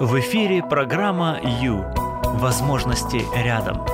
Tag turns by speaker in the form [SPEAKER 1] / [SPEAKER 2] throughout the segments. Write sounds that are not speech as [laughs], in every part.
[SPEAKER 1] В эфире программа «Ю». Возможности рядом.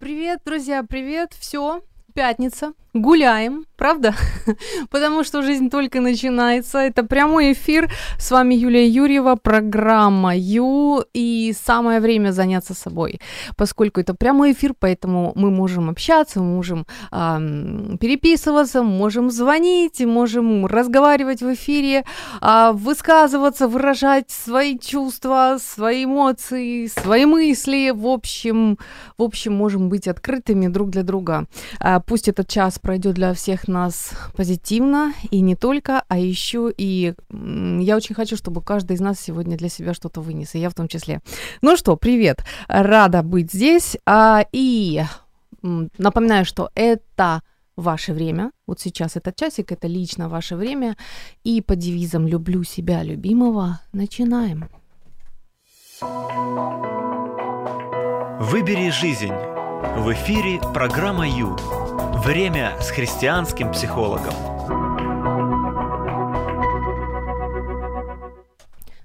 [SPEAKER 2] Привет, друзья, привет. Все, пятница. Гуляем, правда? [laughs] Потому что жизнь только начинается. Это прямой эфир. С вами Юлия Юрьева, программа Ю. И самое время заняться собой. Поскольку это прямой эфир, поэтому мы можем общаться, мы можем э, переписываться, можем звонить, можем разговаривать в эфире, э, высказываться, выражать свои чувства, свои эмоции, свои мысли. В общем, в общем, можем быть открытыми друг для друга. Э, пусть этот час пройдет для всех нас позитивно, и не только, а еще и я очень хочу, чтобы каждый из нас сегодня для себя что-то вынес, и я в том числе. Ну что, привет, рада быть здесь, а, и напоминаю, что это ваше время, вот сейчас этот часик, это лично ваше время, и по девизам «люблю себя любимого» начинаем.
[SPEAKER 1] Выбери жизнь. В эфире программа «Ю». Время с христианским психологом.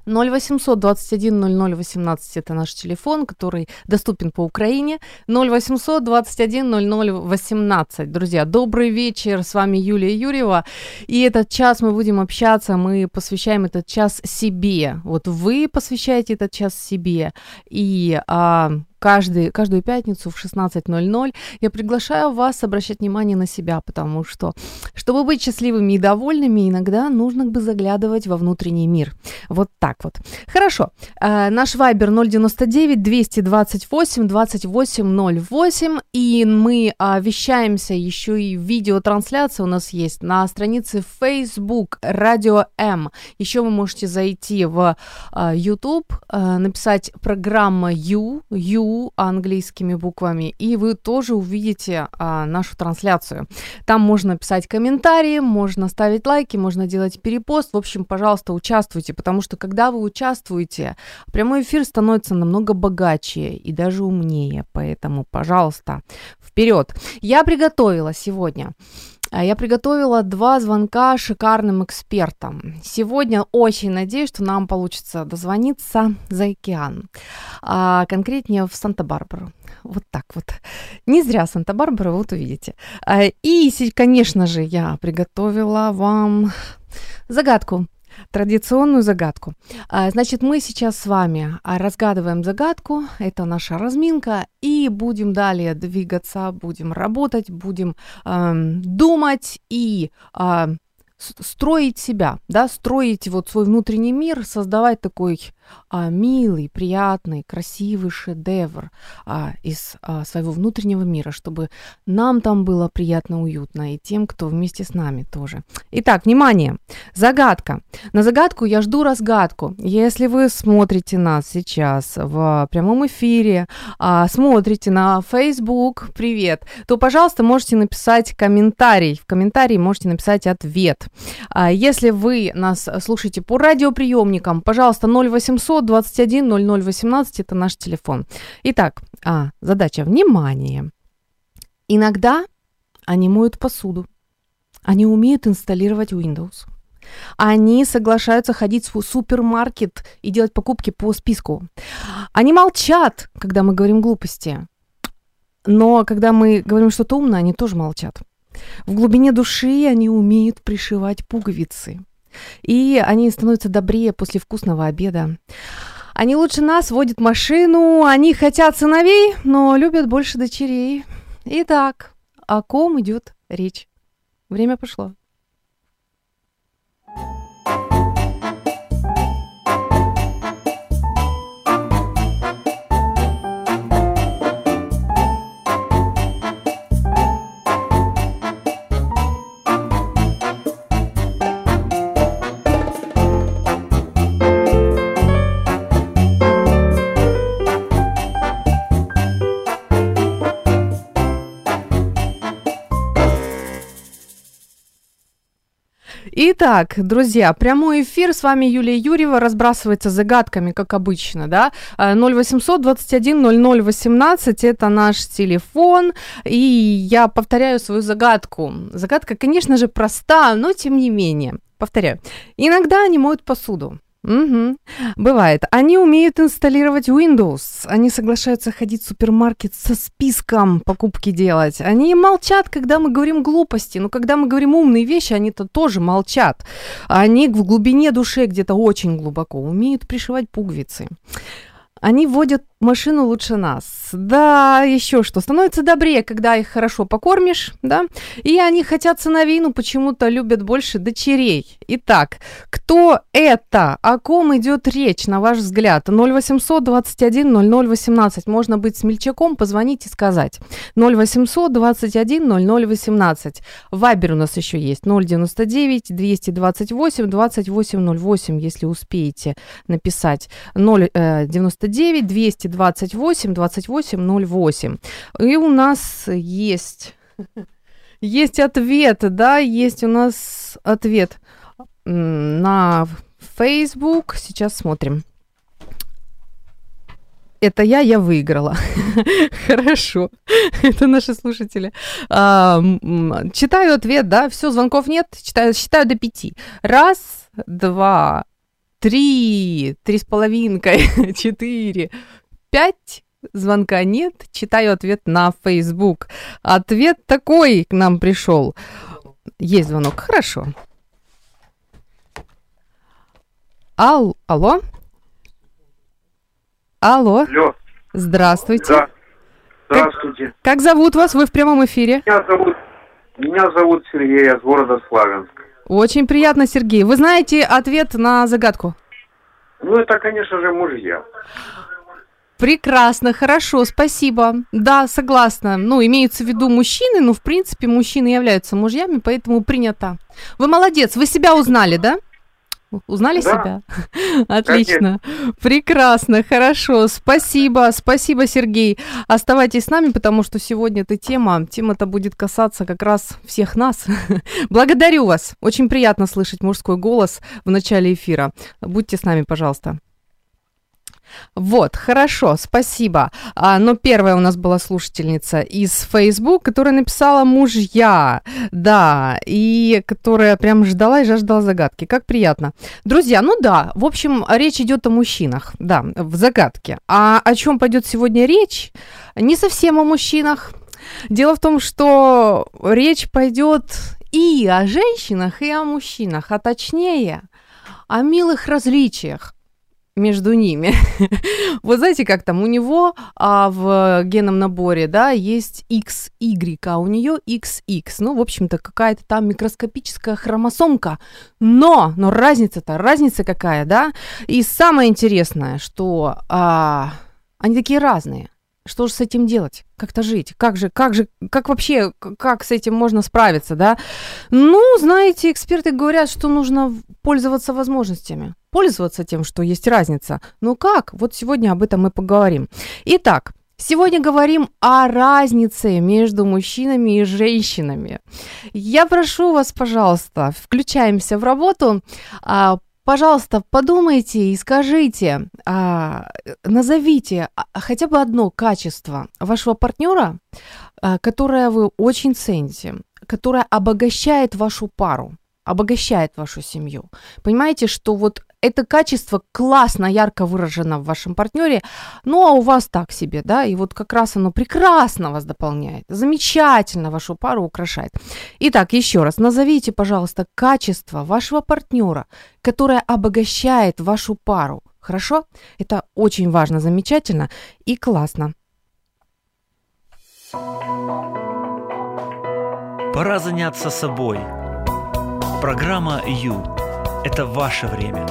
[SPEAKER 2] 0800 21 00 18 это наш телефон, который доступен по Украине. 0800 21 00 18. Друзья, добрый вечер, с вами Юлия Юрьева. И этот час мы будем общаться, мы посвящаем этот час себе. Вот вы посвящаете этот час себе. И а, каждый, каждую пятницу в 16.00 я приглашаю вас обращать внимание на себя, потому что, чтобы быть счастливыми и довольными, иногда нужно бы заглядывать во внутренний мир. Вот так вот. Хорошо. Э, наш вайбер 099 228 2808, и мы э, вещаемся еще и видеотрансляция у нас есть на странице Facebook Радио М. Еще вы можете зайти в э, YouTube, э, написать программа U, Английскими буквами, и вы тоже увидите а, нашу трансляцию. Там можно писать комментарии, можно ставить лайки, можно делать перепост. В общем, пожалуйста, участвуйте, потому что когда вы участвуете, прямой эфир становится намного богаче и даже умнее. Поэтому, пожалуйста, вперед. Я приготовила сегодня я приготовила два звонка шикарным экспертам. Сегодня очень надеюсь, что нам получится дозвониться за океан. А конкретнее в Санта-Барбару. Вот так вот. Не зря Санта-Барбара, вот увидите. А, и, конечно же, я приготовила вам загадку традиционную загадку. А, значит, мы сейчас с вами а, разгадываем загадку, это наша разминка, и будем далее двигаться, будем работать, будем э, думать и э, строить себя, да, строить вот свой внутренний мир, создавать такой а, милый, приятный, красивый шедевр а, из а, своего внутреннего мира, чтобы нам там было приятно, уютно, и тем, кто вместе с нами тоже. Итак, внимание, загадка. На загадку я жду разгадку. Если вы смотрите нас сейчас в прямом эфире, а, смотрите на Facebook, привет, то, пожалуйста, можете написать комментарий. В комментарии можете написать ответ. А, если вы нас слушаете по радиоприемникам, пожалуйста, 0800 800 21 00 18 это наш телефон. Итак, а, задача, внимание. Иногда они моют посуду. Они умеют инсталлировать Windows. Они соглашаются ходить в супермаркет и делать покупки по списку. Они молчат, когда мы говорим глупости. Но когда мы говорим что-то умное, они тоже молчат. В глубине души они умеют пришивать пуговицы. И они становятся добрее после вкусного обеда. Они лучше нас водят машину, они хотят сыновей, но любят больше дочерей. Итак, о ком идет речь? Время пошло. Итак, друзья, прямой эфир. С вами Юлия Юрьева. Разбрасывается загадками, как обычно, да. 0800 21 00 18 – это наш телефон. И я повторяю свою загадку. Загадка, конечно же, проста, но тем не менее. Повторяю. Иногда они моют посуду. Угу. Бывает. Они умеют инсталлировать Windows. Они соглашаются ходить в супермаркет со списком покупки делать. Они молчат, когда мы говорим глупости. Но когда мы говорим умные вещи, они-то тоже молчат. Они в глубине души где-то очень глубоко умеют пришивать пуговицы. Они водят машину лучше нас. Да, еще что, становится добрее, когда их хорошо покормишь, да? И они хотят сыновей, но почему-то любят больше дочерей. Итак, кто это? О ком идет речь, на ваш взгляд? 0800 21 00 18. Можно быть смельчаком, позвонить и сказать. 0800 21 00 18. Вайбер у нас еще есть. 099 228 28 08, если успеете написать. 099 200 28 28 08. И у нас есть, есть ответ, да, есть у нас ответ на Facebook. Сейчас смотрим. Это я, я выиграла. [laughs] Хорошо. Это наши слушатели. А, читаю ответ, да, все, звонков нет, читаю, считаю до пяти. Раз, два, три, три с половинкой, [laughs] четыре, пять, звонка нет, читаю ответ на Facebook. Ответ такой к нам пришел. Есть звонок, хорошо. Ал, алло? Алло.
[SPEAKER 3] Алло.
[SPEAKER 2] Здравствуйте.
[SPEAKER 3] Да. Здравствуйте.
[SPEAKER 2] Как, как зовут вас? Вы в прямом эфире.
[SPEAKER 3] Меня зовут, меня зовут Сергей, я из города Славянск.
[SPEAKER 2] Очень приятно, Сергей. Вы знаете ответ на загадку?
[SPEAKER 3] Ну, это, конечно же, мужья.
[SPEAKER 2] Прекрасно, хорошо, спасибо. Да, согласна. Ну, имеются в виду мужчины, но, в принципе, мужчины являются мужьями, поэтому принято. Вы молодец, вы себя узнали, да? Узнали
[SPEAKER 3] Да.
[SPEAKER 2] себя? [laughs] Отлично. Прекрасно, хорошо. Спасибо, спасибо, Сергей. Оставайтесь с нами, потому что сегодня эта тема, тема-то будет касаться как раз всех нас. [laughs] Благодарю вас. Очень приятно слышать мужской голос в начале эфира. Будьте с нами, пожалуйста. Вот, хорошо, спасибо. А, но первая у нас была слушательница из Facebook, которая написала мужья, да, и которая прям ждала и жаждала загадки. Как приятно. Друзья, ну да, в общем, речь идет о мужчинах, да, в загадке. А о чем пойдет сегодня речь? Не совсем о мужчинах. Дело в том, что речь пойдет и о женщинах, и о мужчинах, а точнее о милых различиях между ними. [laughs] вот знаете, как там у него а, в генном наборе, да, есть XY, а у нее XX. Ну, в общем-то, какая-то там микроскопическая хромосомка. Но, но разница-то, разница какая, да? И самое интересное, что а, они такие разные. Что же с этим делать? Как-то жить? Как же, как же, как вообще, как с этим можно справиться, да? Ну, знаете, эксперты говорят, что нужно пользоваться возможностями, пользоваться тем, что есть разница. Ну как? Вот сегодня об этом мы поговорим. Итак, сегодня говорим о разнице между мужчинами и женщинами. Я прошу вас, пожалуйста, включаемся в работу. Пожалуйста, подумайте и скажите, а, назовите а, хотя бы одно качество вашего партнера, а, которое вы очень цените, которое обогащает вашу пару, обогащает вашу семью. Понимаете, что вот это качество классно, ярко выражено в вашем партнере, ну а у вас так себе, да, и вот как раз оно прекрасно вас дополняет, замечательно вашу пару украшает. Итак, еще раз, назовите, пожалуйста, качество вашего партнера, которое обогащает вашу пару. Хорошо? Это очень важно, замечательно и классно.
[SPEAKER 1] Пора заняться собой. Программа «Ю» – это ваше время.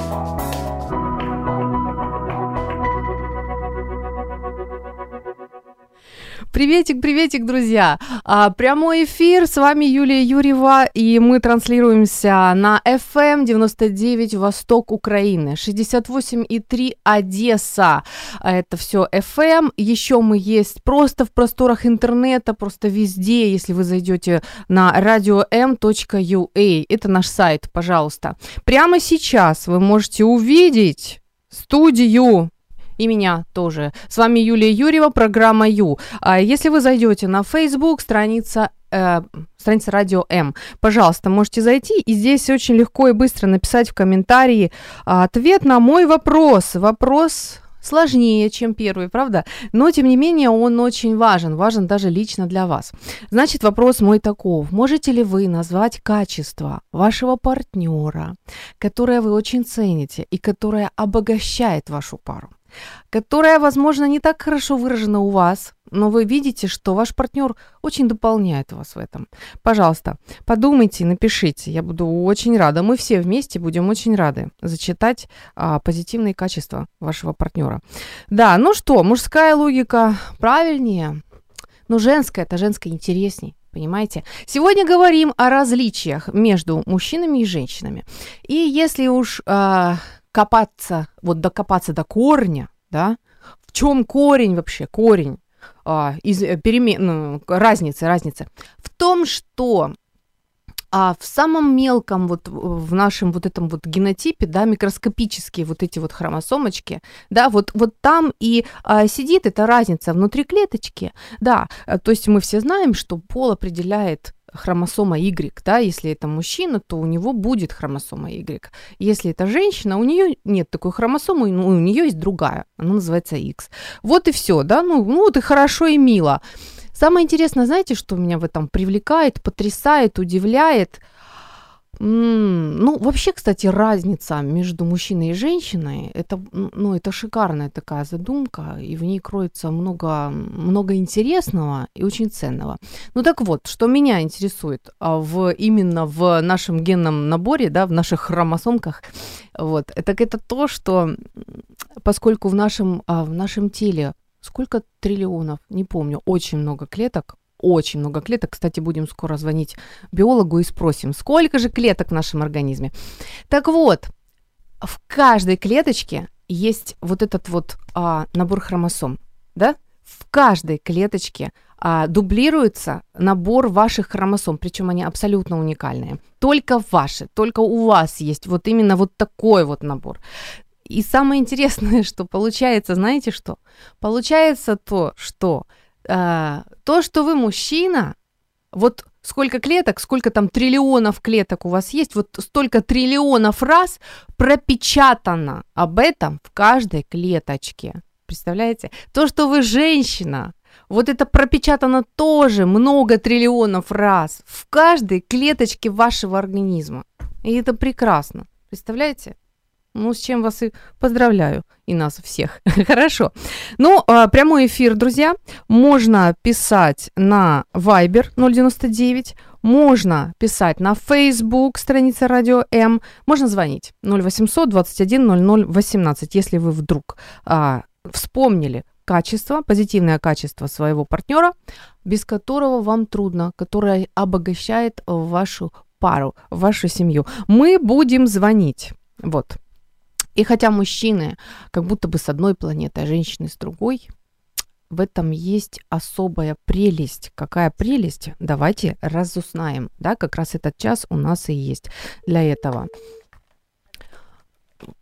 [SPEAKER 2] Приветик, приветик, друзья. А, прямой эфир, с вами Юлия Юрьева, и мы транслируемся на FM 99 Восток Украины, 68,3 Одесса. Это все FM. Еще мы есть просто в просторах интернета, просто везде, если вы зайдете на radio.m.ua. Это наш сайт, пожалуйста. Прямо сейчас вы можете увидеть студию и меня тоже. С вами Юлия Юрьева, программа Ю. А если вы зайдете на Facebook, страница э, страница Радио М. Пожалуйста, можете зайти, и здесь очень легко и быстро написать в комментарии ответ на мой вопрос. Вопрос сложнее, чем первый, правда? Но, тем не менее, он очень важен, важен даже лично для вас. Значит, вопрос мой таков. Можете ли вы назвать качество вашего партнера, которое вы очень цените и которое обогащает вашу пару? Которая, возможно, не так хорошо выражена у вас, но вы видите, что ваш партнер очень дополняет вас в этом. Пожалуйста, подумайте, напишите. Я буду очень рада. Мы все вместе будем очень рады зачитать а, позитивные качества вашего партнера. Да, ну что, мужская логика правильнее, но женская это женская интересней. Понимаете? Сегодня говорим о различиях между мужчинами и женщинами. И если уж э, копаться, вот докопаться до корня, да, в чем корень вообще, корень а, из э, перемен, ну, разницы, разницы? В том, что а в самом мелком вот в нашем вот этом вот генотипе, да, микроскопические вот эти вот хромосомочки, да, вот, вот там и а, сидит эта разница внутри клеточки, да, э, то есть мы все знаем, что пол определяет хромосома Y, да, если это мужчина, то у него будет хромосома Y. Если это женщина, у нее нет такой хромосомы, ну, у нее есть другая, она называется X. Вот и все, да, ну, ну вот и хорошо и мило. Самое интересное, знаете, что меня в этом привлекает, потрясает, удивляет – ну, вообще, кстати, разница между мужчиной и женщиной, это, ну, это шикарная такая задумка, и в ней кроется много, много интересного и очень ценного. Ну так вот, что меня интересует а, в, именно в нашем генном наборе, да, в наших хромосомках, вот, так это то, что поскольку в нашем, а, в нашем теле сколько триллионов, не помню, очень много клеток, очень много клеток. Кстати, будем скоро звонить биологу и спросим, сколько же клеток в нашем организме. Так вот, в каждой клеточке есть вот этот вот а, набор хромосом, да? В каждой клеточке а, дублируется набор ваших хромосом, причем они абсолютно уникальные. Только ваши, только у вас есть вот именно вот такой вот набор. И самое интересное, [laughs] что получается, знаете что? Получается то, что э, то, что вы мужчина, вот сколько клеток, сколько там триллионов клеток у вас есть, вот столько триллионов раз пропечатано об этом в каждой клеточке. Представляете? То, что вы женщина, вот это пропечатано тоже много триллионов раз в каждой клеточке вашего организма. И это прекрасно. Представляете? Ну, с чем вас и поздравляю, и нас всех. [laughs] Хорошо. Ну, а, прямой эфир, друзья. Можно писать на Viber 099, можно писать на Facebook, страница Радио М, можно звонить 0800 21 00 18, если вы вдруг а, вспомнили качество, позитивное качество своего партнера, без которого вам трудно, которое обогащает вашу пару, вашу семью. Мы будем звонить. Вот. И хотя мужчины как будто бы с одной планеты, а женщины с другой, в этом есть особая прелесть. Какая прелесть? Давайте разузнаем. Да, как раз этот час у нас и есть для этого.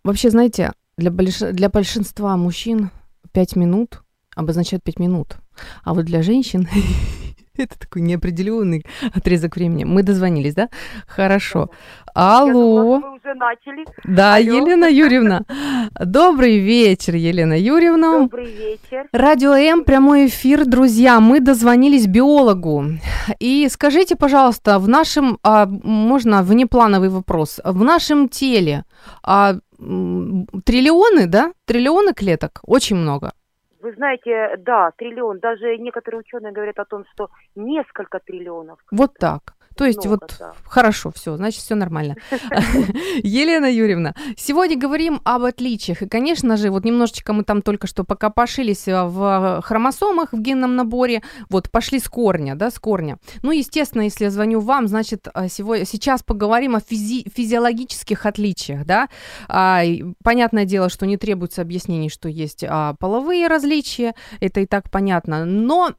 [SPEAKER 2] Вообще, знаете, для, больш... для большинства мужчин 5 минут обозначает 5 минут. А вот для женщин [laughs] [laughs] Это такой неопределенный отрезок времени. Мы дозвонились, да? Хорошо. Алло.
[SPEAKER 4] Вы уже начали.
[SPEAKER 2] Да, Алло. Елена Юрьевна. [laughs] Добрый вечер, Елена Юрьевна.
[SPEAKER 4] Добрый вечер.
[SPEAKER 2] Радио М, прямой эфир, друзья. Мы дозвонились биологу. И скажите, пожалуйста, в нашем, а, можно внеплановый вопрос, в нашем теле а, триллионы, да? Триллионы клеток? Очень много.
[SPEAKER 4] Вы знаете, да, триллион. Даже некоторые ученые говорят о том, что несколько триллионов.
[SPEAKER 2] Вот так. То есть
[SPEAKER 4] Много,
[SPEAKER 2] вот
[SPEAKER 4] да.
[SPEAKER 2] хорошо, все, значит, все нормально. [laughs] Елена Юрьевна, сегодня говорим об отличиях. И, конечно же, вот немножечко мы там только что пока пошились а, в хромосомах в генном наборе, вот пошли с корня, да, с корня. Ну, естественно, если я звоню вам, значит, а, сегодня, сейчас поговорим о физи- физиологических отличиях, да. А, понятное дело, что не требуется объяснений, что есть а, половые различия, это и так понятно, но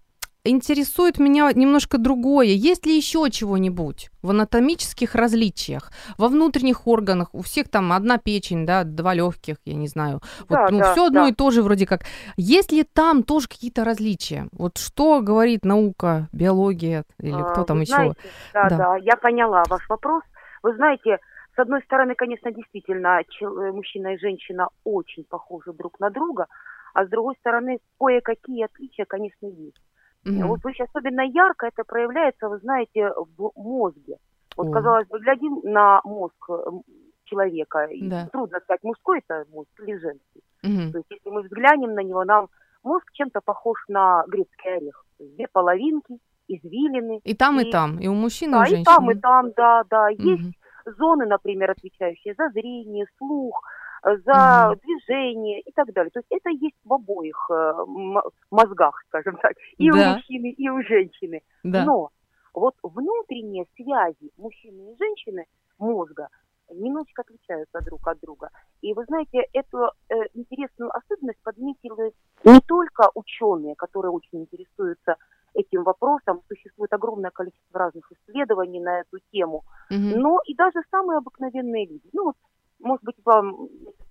[SPEAKER 2] интересует меня немножко другое. Есть ли еще чего-нибудь в анатомических различиях, во внутренних органах? У всех там одна печень, да, два легких, я не знаю. Вот,
[SPEAKER 4] Да,
[SPEAKER 2] ну,
[SPEAKER 4] да,
[SPEAKER 2] все одно
[SPEAKER 4] да.
[SPEAKER 2] и то же вроде как. Есть ли там тоже какие-то различия? Вот что говорит наука, биология или
[SPEAKER 4] А,
[SPEAKER 2] кто там еще?
[SPEAKER 4] знаете, да,
[SPEAKER 2] Да.
[SPEAKER 4] да, я поняла ваш вопрос. Вы знаете, с одной стороны, конечно, действительно, э, мужчина и женщина очень похожи друг на друга, а с другой стороны, кое-какие отличия, конечно, есть.
[SPEAKER 2] Мгм.
[SPEAKER 4] Вот очень особенно ярко это проявляется, вы знаете, в мозге. Вот,
[SPEAKER 2] О.
[SPEAKER 4] казалось бы, глядим на мозг э, человека, и
[SPEAKER 2] Да.
[SPEAKER 4] трудно сказать, мужской это мозг или женский.
[SPEAKER 2] Мгм.
[SPEAKER 4] То есть, если мы взглянем на него, нам мозг чем-то похож на грецкий орех. Две половинки, извилины.
[SPEAKER 2] И там, и
[SPEAKER 4] и-
[SPEAKER 2] там, и у мужчин, и
[SPEAKER 4] Да,
[SPEAKER 2] у
[SPEAKER 4] и
[SPEAKER 2] женщин.
[SPEAKER 4] там, и там, да, да. Есть
[SPEAKER 2] Мгм.
[SPEAKER 4] зоны, например, отвечающие за зрение, слух, за
[SPEAKER 2] Мгм.
[SPEAKER 4] движение и так далее. То есть это есть в обоих э, мозгах, скажем так, и
[SPEAKER 2] Да.
[SPEAKER 4] у мужчины, и у женщины.
[SPEAKER 2] Да.
[SPEAKER 4] Но вот внутренние связи мужчины и женщины мозга немножечко отличаются друг от друга. И вы знаете, эту э, интересную особенность подметили не только ученые, которые очень интересуются этим вопросом, существует огромное количество разных исследований на эту тему,
[SPEAKER 2] Мгм.
[SPEAKER 4] но и даже самые обыкновенные люди. Ну вот, может быть, вам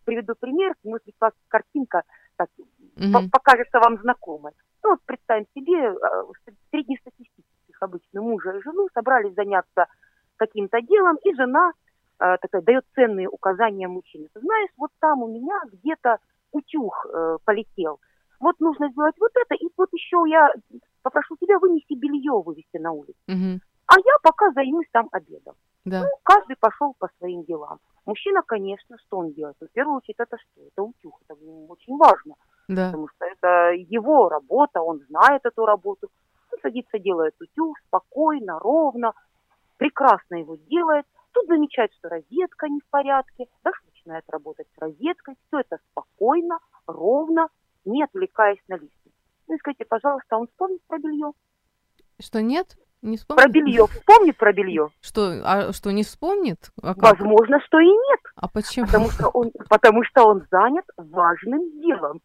[SPEAKER 4] приведу пример, может быть, вас картинка так,
[SPEAKER 2] Мгм.
[SPEAKER 4] покажется вам знакомой. Ну вот представим себе э, среднестатистических обычно мужа и жену собрались заняться каким-то делом, и жена э, такая дает ценные указания мужчине. Ты знаешь, вот там у меня где-то утюг э, полетел. Вот нужно сделать вот это, и вот еще я попрошу тебя вынести белье, вывести на улицу.
[SPEAKER 2] Мгм.
[SPEAKER 4] А я пока займусь там обедом.
[SPEAKER 2] Да.
[SPEAKER 4] Ну, каждый пошел по своим делам. Мужчина, конечно, что он делает? Ну, В первую очередь, это что? Это утюг. Это ему очень важно,
[SPEAKER 2] Да.
[SPEAKER 4] потому что это его работа, он знает эту работу. Он садится, делает утюг спокойно, ровно, прекрасно его делает. Тут замечает, что розетка не в порядке, дальше начинает работать с розеткой. Все это спокойно, ровно, не отвлекаясь на лишнее. Ну и скажите, пожалуйста, он вспомнит про белье?
[SPEAKER 2] Что нет? Не вспомнит?
[SPEAKER 4] Про белье. Вспомнит про белье?
[SPEAKER 2] Что, а что, не вспомнит? А как?
[SPEAKER 4] Возможно, что и нет.
[SPEAKER 2] А почему?
[SPEAKER 4] Потому что он, потому что он занят важным делом.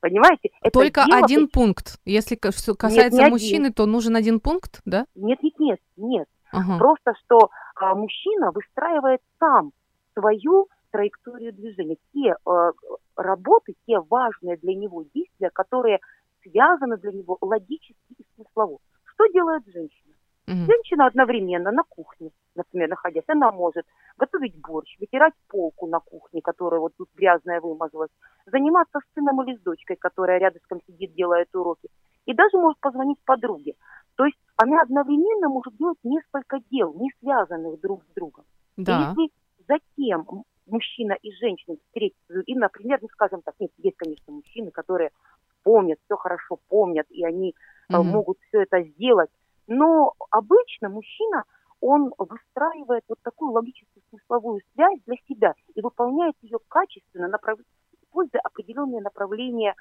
[SPEAKER 4] Понимаете? Это
[SPEAKER 2] Только
[SPEAKER 4] дело
[SPEAKER 2] один пункт. Если касается
[SPEAKER 4] не один.
[SPEAKER 2] мужчины, то нужен один пункт, да?
[SPEAKER 4] Нет, нет, нет, нет.
[SPEAKER 2] Ага.
[SPEAKER 4] Просто что а, мужчина выстраивает сам свою траекторию движения. Те э, работы, те важные для него действия, которые связаны для него логически и смыслово. Что делает женщина?
[SPEAKER 2] Мгм.
[SPEAKER 4] Женщина одновременно на кухне, например, находясь, она может готовить борщ, вытирать полку на кухне, которая вот тут грязная вымазалась, заниматься с сыном или с дочкой, которая рядышком сидит, делает уроки, и даже может позвонить подруге. То есть она одновременно может делать несколько дел, не связанных друг с другом.
[SPEAKER 2] Да.
[SPEAKER 4] И если затем мужчина и женщина встретятся, и, например, ну, скажем так, нет, есть, конечно, мужчины, которые помнят, все хорошо помнят, и они
[SPEAKER 2] Мгм.
[SPEAKER 4] могут все это сделать. Но обычно мужчина, он выстраивает вот такую логическую смысловую связь для себя и выполняет ее качественно, направ... используя определенные направления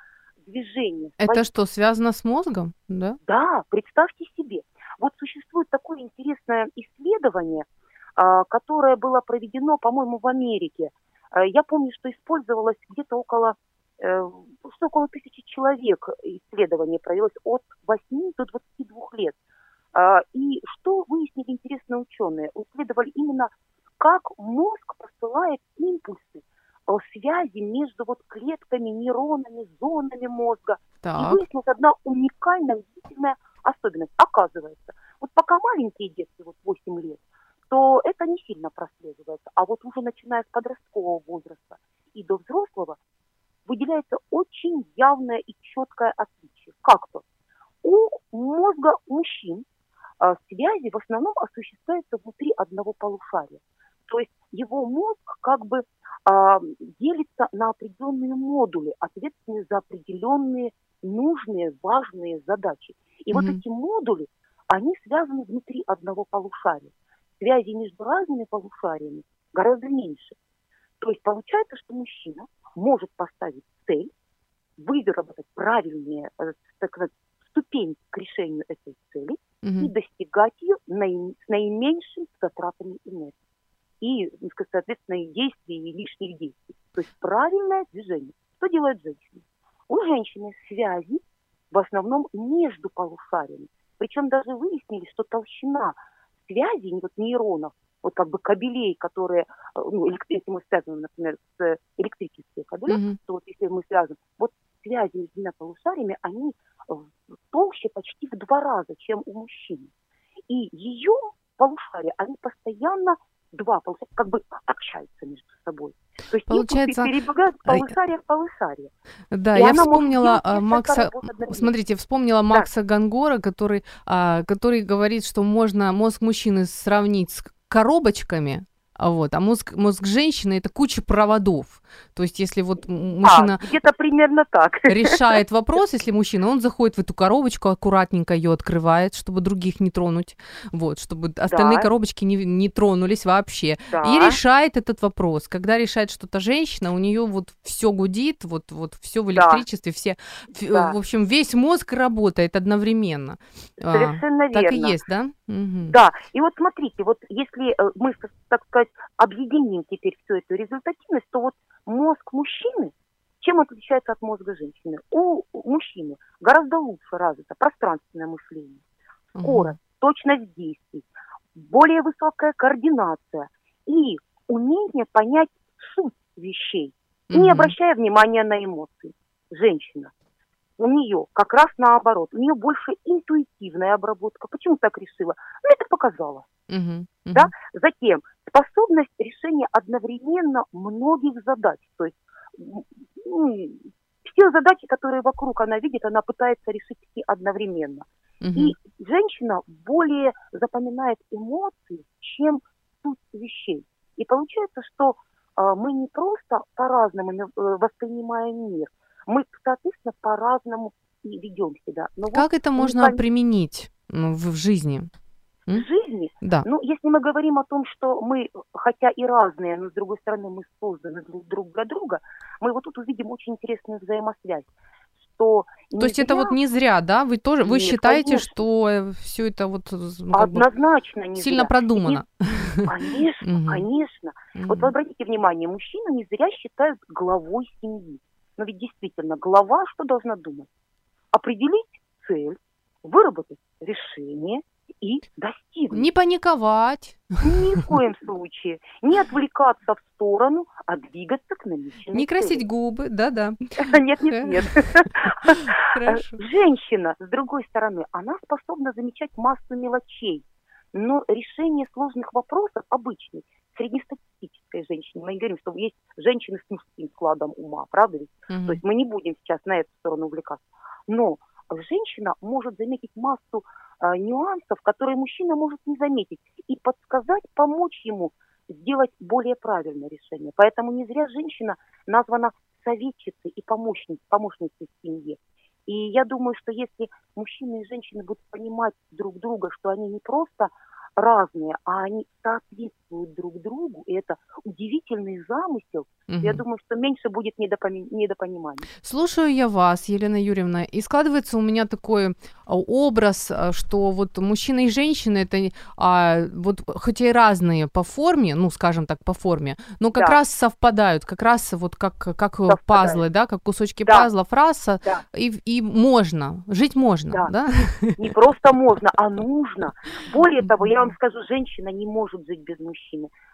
[SPEAKER 4] движения.
[SPEAKER 2] Это что, связано с мозгом? Да?
[SPEAKER 4] Да, представьте себе. Вот существует такое интересное исследование, а, которое было проведено, по-моему, в Америке. А, Я помню, что использовалось где-то около, э, что около тысячи человек исследование провелось от 8 до 22 лет. А, И что выяснили интересные ученые? Исследовали именно, как мозг посылает импульсы, э, связи между вот клетками, нейронами, зонами мозга. И
[SPEAKER 2] Так.
[SPEAKER 4] выяснилась одна уникальная, удивительная особенность. Оказывается, вот пока маленькие детки, вот 8 лет, то это не сильно прослеживается. А вот уже начиная с подросткового возраста и до взрослого выделяется очень явное и четкое отличие. Как то? У мозга мужчин связи в основном осуществляются внутри одного полушария. То есть его мозг как бы а, делится на определенные модули, ответственные за определенные нужные, важные задачи. И вот
[SPEAKER 2] Мгм.
[SPEAKER 4] эти модули, они связаны внутри одного полушария. связи между разными полушариями гораздо меньше. То есть получается, что мужчина может поставить цель, выработать правильные, э, так сказать, ступень к решению этой цели
[SPEAKER 2] Мгм.
[SPEAKER 4] и достигать ее наим- с наименьшими затратами энергии. И, соответственно, и действий, и лишних действий. То есть правильное движение. Что делает женщина? У женщины связи в основном между полушариями. Причем даже выяснили, что толщина связи вот нейронов, вот как бы кабелей, которые, э, ну, электри- если мы связаны, например, с э, электрическими кабелями,
[SPEAKER 2] Мгм.
[SPEAKER 4] то вот если мы связаны, вот связи между двумя полушариями, они толще почти в два раза, чем у мужчин. И ее полушария, они постоянно два полушария, как бы общаются между собой. То есть
[SPEAKER 2] Получается,
[SPEAKER 4] перебегают полушария в полушарие.
[SPEAKER 2] Да,
[SPEAKER 4] И
[SPEAKER 2] я вспомнила а, Макса, смотрите, вспомнила Макса Гангора, который, а, который говорит, что можно мозг мужчины сравнить с коробочками, вот, а мозг, мозг женщины это куча проводов. То есть, если вот мужчина
[SPEAKER 4] А, где-то примерно так.
[SPEAKER 2] решает [laughs] вопрос, если мужчина, он заходит в эту коробочку, аккуратненько ее открывает, чтобы других не тронуть, вот, чтобы остальные
[SPEAKER 4] Да.
[SPEAKER 2] коробочки не, не тронулись вообще.
[SPEAKER 4] Да.
[SPEAKER 2] И решает этот вопрос. Когда решает что-то женщина, у нее вот все гудит, вот, вот все в
[SPEAKER 4] Да.
[SPEAKER 2] электричестве, все, ф-
[SPEAKER 4] Да.
[SPEAKER 2] в общем, весь мозг работает одновременно. А,
[SPEAKER 4] Совершенно
[SPEAKER 2] так и
[SPEAKER 4] верно.
[SPEAKER 2] есть, да? Мгм.
[SPEAKER 4] Да, и вот смотрите, вот если э, мы, так сказать, объединим теперь всю эту результативность, то вот мозг мужчины, чем отличается от мозга женщины? У мужчины гораздо лучше развито пространственное мышление, скорость, точность действий, более высокая координация и умение понять суть вещей, не
[SPEAKER 2] Мгм.
[SPEAKER 4] обращая внимания на эмоции. Женщина. У нее как раз наоборот. У нее больше интуитивная обработка. Почему так решила? Ну, это показала.
[SPEAKER 2] Мгм. Мгм.
[SPEAKER 4] Да? Затем способность решения одновременно многих задач. То есть м, все задачи, которые вокруг она видит, она пытается решить все одновременно.
[SPEAKER 2] Мгм.
[SPEAKER 4] И женщина более запоминает эмоции, чем суть вещей. И получается, что а, мы не просто по-разному э, воспринимаем мир, мы, соответственно, по-разному и ведем себя. Но
[SPEAKER 2] Как это можно
[SPEAKER 4] уникаль-
[SPEAKER 2] применить ну, в, в жизни?
[SPEAKER 4] В жизни,
[SPEAKER 2] Да.
[SPEAKER 4] ну, если мы говорим о том, что мы, хотя и разные, но с другой стороны мы созданы друг для друга, мы вот тут увидим очень интересную взаимосвязь, что
[SPEAKER 2] То есть это вот не зря, да? Вы тоже вы
[SPEAKER 4] Нет,
[SPEAKER 2] считаете,
[SPEAKER 4] конечно.
[SPEAKER 2] что все это вот ну, как бы
[SPEAKER 4] однозначно не
[SPEAKER 2] сильно
[SPEAKER 4] зря.
[SPEAKER 2] продумано?
[SPEAKER 4] Конечно, конечно. Вот вы обратите внимание, мужчину не зря считают главой семьи. Но ведь действительно, глава что должна думать? Определить цель, выработать решение и достигнуть.
[SPEAKER 2] Не паниковать,
[SPEAKER 4] Ни в коем случае. Не отвлекаться в сторону, а двигаться к намеченной
[SPEAKER 2] не красить губы, да-да.
[SPEAKER 4] Нет, нет, нет. [laughs] Женщина, с другой стороны, она способна замечать массу мелочей, но решение сложных вопросов обычной, среднестатистической женщины, мы не говорим, что есть женщины с мужским складом ума, правда ведь? То есть мы не будем сейчас на эту сторону увлекаться. Но женщина может заметить массу а, нюансов, которые мужчина может не заметить, и подсказать, помочь ему сделать более правильное решение. Поэтому не зря женщина названа советчицей и помощницей, помощницей в семье. И я думаю, что если мужчины и женщины будут понимать друг друга, что они не просто разные, а они соответствуют друг другу, и это удивительный замысел, я
[SPEAKER 2] Мгм.
[SPEAKER 4] думаю, что меньше будет недопоми- недопонимания.
[SPEAKER 2] Слушаю я вас, Елена Юрьевна, и складывается у меня такой а, образ, а, что вот мужчина и женщина это а, вот хоть и разные по форме, ну скажем так по форме, но как
[SPEAKER 4] Да.
[SPEAKER 2] раз совпадают, как раз вот как как
[SPEAKER 4] Совпадают.
[SPEAKER 2] пазлы, да, как кусочки
[SPEAKER 4] Да.
[SPEAKER 2] пазлов раса,
[SPEAKER 4] Да.
[SPEAKER 2] и и можно жить можно,
[SPEAKER 4] Да.
[SPEAKER 2] да?
[SPEAKER 4] Не просто можно, а нужно. Более [laughs] того, я вам скажу, женщина не может жить без мужчины,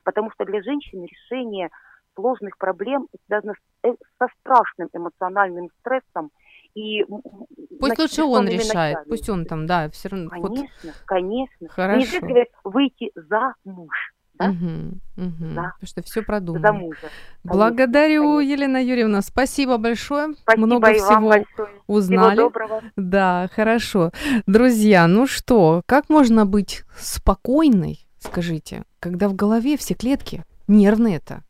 [SPEAKER 4] потому что для женщины решение сложных проблем связано с- э, со страшным эмоциональным стрессом. И
[SPEAKER 2] Пусть лучше он решает,
[SPEAKER 4] ночами.
[SPEAKER 2] пусть он там, да, все равно. вот.
[SPEAKER 4] Конечно, конечно. Не
[SPEAKER 2] Хорошо.
[SPEAKER 4] зря говорят выйти за муж, да?
[SPEAKER 2] Мгм, мгм.
[SPEAKER 4] Да.
[SPEAKER 2] Потому что все
[SPEAKER 4] за
[SPEAKER 2] продумано.
[SPEAKER 4] мужа. Конечно,
[SPEAKER 2] Благодарю,
[SPEAKER 4] конечно.
[SPEAKER 2] Елена Юрьевна, спасибо большое.
[SPEAKER 4] Спасибо
[SPEAKER 2] Много
[SPEAKER 4] и вам
[SPEAKER 2] всего
[SPEAKER 4] большое.
[SPEAKER 2] узнали.
[SPEAKER 4] Всего доброго.
[SPEAKER 2] Да, хорошо. Друзья, ну что, как можно быть спокойной, скажите, когда в голове все клетки нервные-то?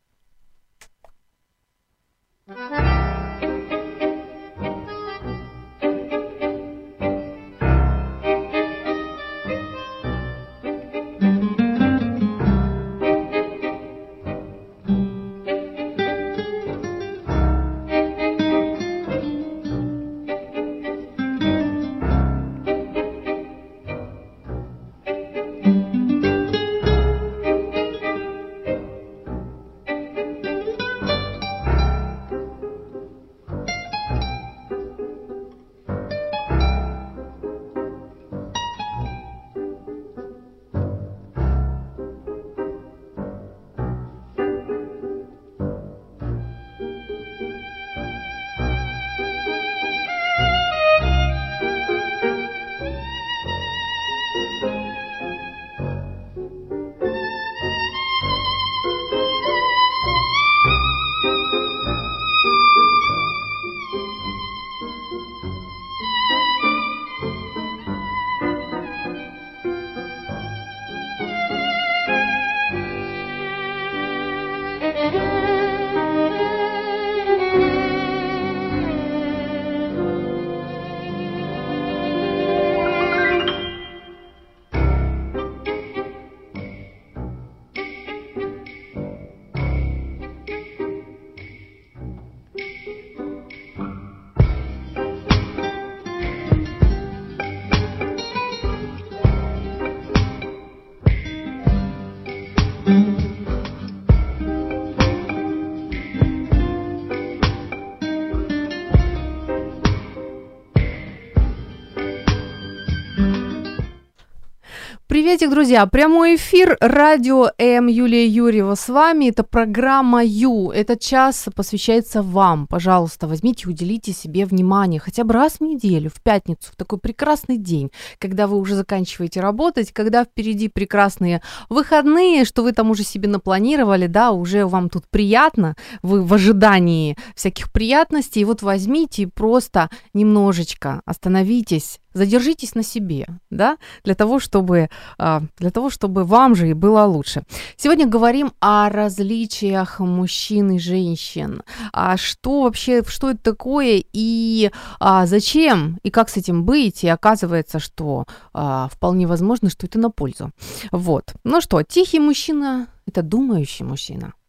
[SPEAKER 2] Приветик, друзья. Прямой эфир радио М. Юлия Юрьева с вами. Это программа Ю. Этот час посвящается вам. Пожалуйста, возьмите, уделите себе внимание хотя бы раз в неделю, в пятницу, в такой прекрасный день, когда вы уже заканчиваете работать, когда впереди прекрасные выходные, что вы там уже себе напланировали, да, уже вам тут приятно, вы в ожидании всяких приятностей. И вот возьмите и просто немножечко остановитесь, задержитесь на себе, да, для того, чтобы, а, для того, чтобы вам же и было лучше. Сегодня говорим о различиях мужчин и женщин. А что вообще, что это такое и а, зачем, и как с этим быть? И оказывается, что а, вполне возможно, что это на пользу. Вот. Ну что, тихий мужчина – это думающий мужчина –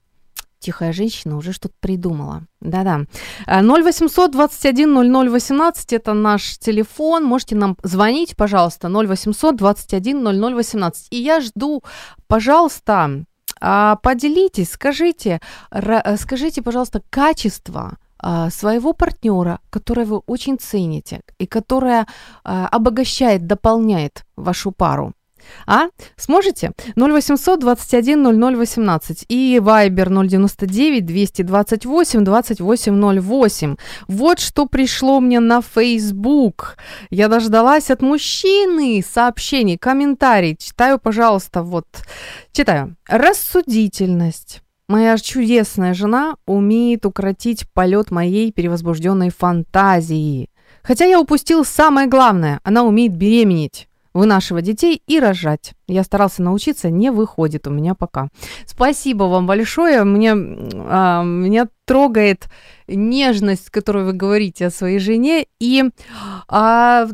[SPEAKER 2] тихая женщина уже что-то придумала. Да-да. 0800 21 00 18 это наш телефон. Можете нам звонить, пожалуйста, 0800 21 00 18. И я жду, пожалуйста, а, поделитесь, скажите, э, скажите, пожалуйста, качество а, своего партнера, которое вы очень цените и которое а, обогащает, дополняет вашу пару. А? Сможете? 0800 21 00 18 и Viber 099 228 2808. Вот что пришло мне на Facebook. Я дождалась от мужчины сообщений, комментарий. Читаю, пожалуйста, вот. Читаю. Рассудительность. Моя чудесная жена умеет укротить полет моей перевозбужденной фантазии. Хотя я упустил самое главное, она умеет беременеть вынашивать детей и рожать. Я старался научиться, не выходит у меня пока. Спасибо вам большое. Мне, а, меня трогает нежность, которую вы говорите о своей жене, и, а,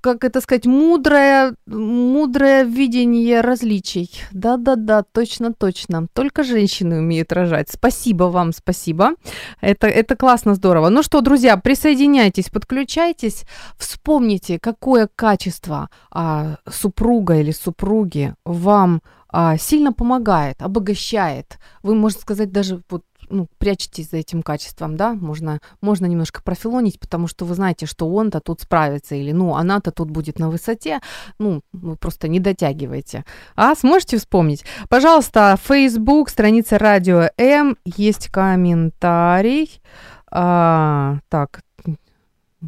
[SPEAKER 2] как это сказать, мудрое, мудрое видение различий. Да-да-да, точно-точно. Только женщины умеют рожать. Спасибо вам, спасибо. Это, это классно, здорово. Ну что, друзья, присоединяйтесь, подключайтесь, вспомните, какое качество а, супруга или супруги вам а, сильно помогает, обогащает. Вы, можно сказать, даже вот ну, прячетесь за этим качеством, да, можно, можно немножко профилонить, потому что вы знаете, что он-то тут справится, или, ну, она-то тут будет на высоте, ну, вы просто не дотягиваете. А, сможете вспомнить? Пожалуйста, Facebook, страница Радио М, есть комментарий. А, так,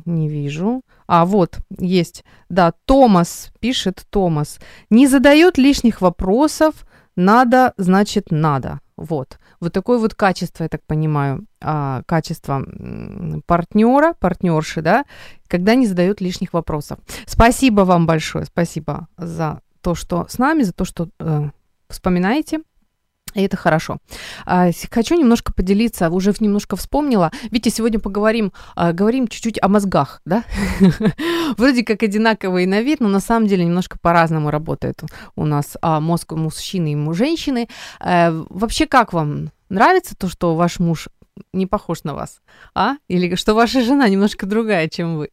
[SPEAKER 2] не вижу. А, вот, есть. Да, Томас, пишет Томас. Не задает лишних вопросов, надо, значит, надо. Вот. Вот такое вот качество, я так понимаю, а, качество партнера, партнерши, да, когда не задают лишних вопросов. Спасибо вам большое, спасибо за то, что с нами, за то, что э, вспоминаете и это хорошо. А, хочу немножко поделиться, уже немножко вспомнила. Видите, сегодня поговорим, а, говорим чуть-чуть о мозгах, да? [laughs] Вроде как одинаковые на вид, но на самом деле немножко по-разному работает у нас а, мозг у мужчины и у женщины. Э, вообще, как вам? Нравится то, что ваш муж не похож на вас, а? Или что ваша жена немножко другая, чем вы.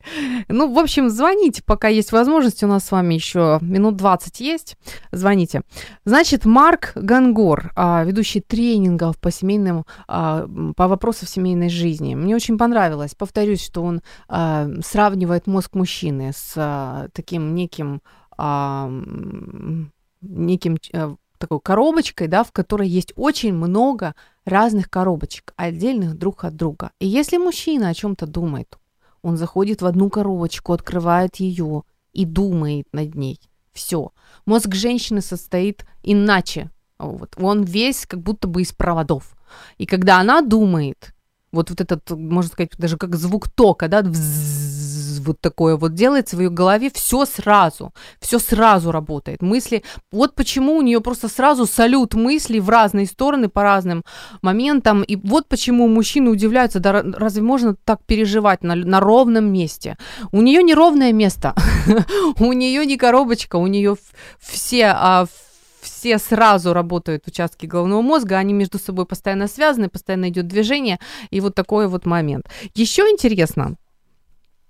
[SPEAKER 2] Ну, в общем, звоните, пока есть возможность. У нас с вами еще минут 20 есть. Звоните. Значит, Марк Гангор, а, ведущий тренингов по семейным, а, по вопросам семейной жизни. Мне очень понравилось. Повторюсь, что он а, сравнивает мозг мужчины с таким неким неким такой коробочкой, да, в которой есть очень много разных коробочек, отдельных друг от друга. И если мужчина о чем-то думает, он заходит в одну коробочку, открывает ее и думает над ней. Все. Мозг женщины состоит иначе. Вот. Он весь как будто бы из проводов. И когда она думает, вот, вот этот, можно сказать, даже как звук тока, да, вот такое вот делается в ее голове, все сразу, все сразу работает. Мысли, вот почему у нее просто сразу салют мыслей в разные стороны по разным моментам, и вот почему мужчины удивляются, да разве можно так переживать на, на ровном месте? У нее неровное место, [laughs] у нее не коробочка, у нее все а, все сразу работают участки головного мозга, они между собой постоянно связаны, постоянно идет движение, и вот такой вот момент. Еще интересно,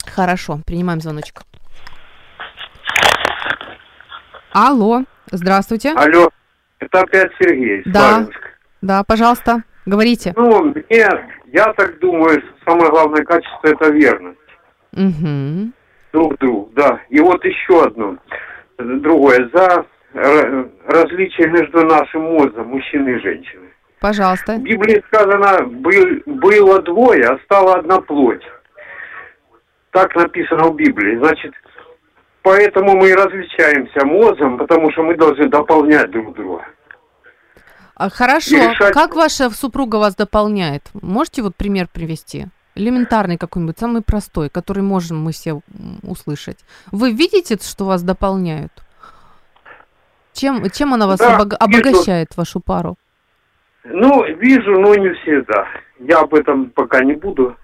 [SPEAKER 2] хорошо, принимаем звоночек. Алло, здравствуйте.
[SPEAKER 3] Алло, это опять Сергей.
[SPEAKER 2] Да, Славянск. да, пожалуйста, говорите.
[SPEAKER 3] Ну, мне, я так думаю, самое главное качество это верность.
[SPEAKER 2] Угу.
[SPEAKER 3] Друг другу, да. И вот еще одно, другое. За ра- различие между нашим мозгом, мужчины и женщины.
[SPEAKER 2] Пожалуйста.
[SPEAKER 3] В Библии сказано, «Был- было двое, а стала одна плоть. Так написано в Библии. Значит, поэтому мы и различаемся мозгом, потому что мы должны дополнять друг друга.
[SPEAKER 2] А, хорошо.
[SPEAKER 3] И решать-
[SPEAKER 2] Как ваша супруга вас дополняет? Можете вот пример привести? Элементарный какой-нибудь, самый простой, который можем мы все услышать. Вы видите, что вас дополняют? Чем, чем она вас
[SPEAKER 3] Да, вижу.
[SPEAKER 2] обогащает, вашу пару?
[SPEAKER 3] Ну, вижу, но не всегда. Я об этом пока не буду.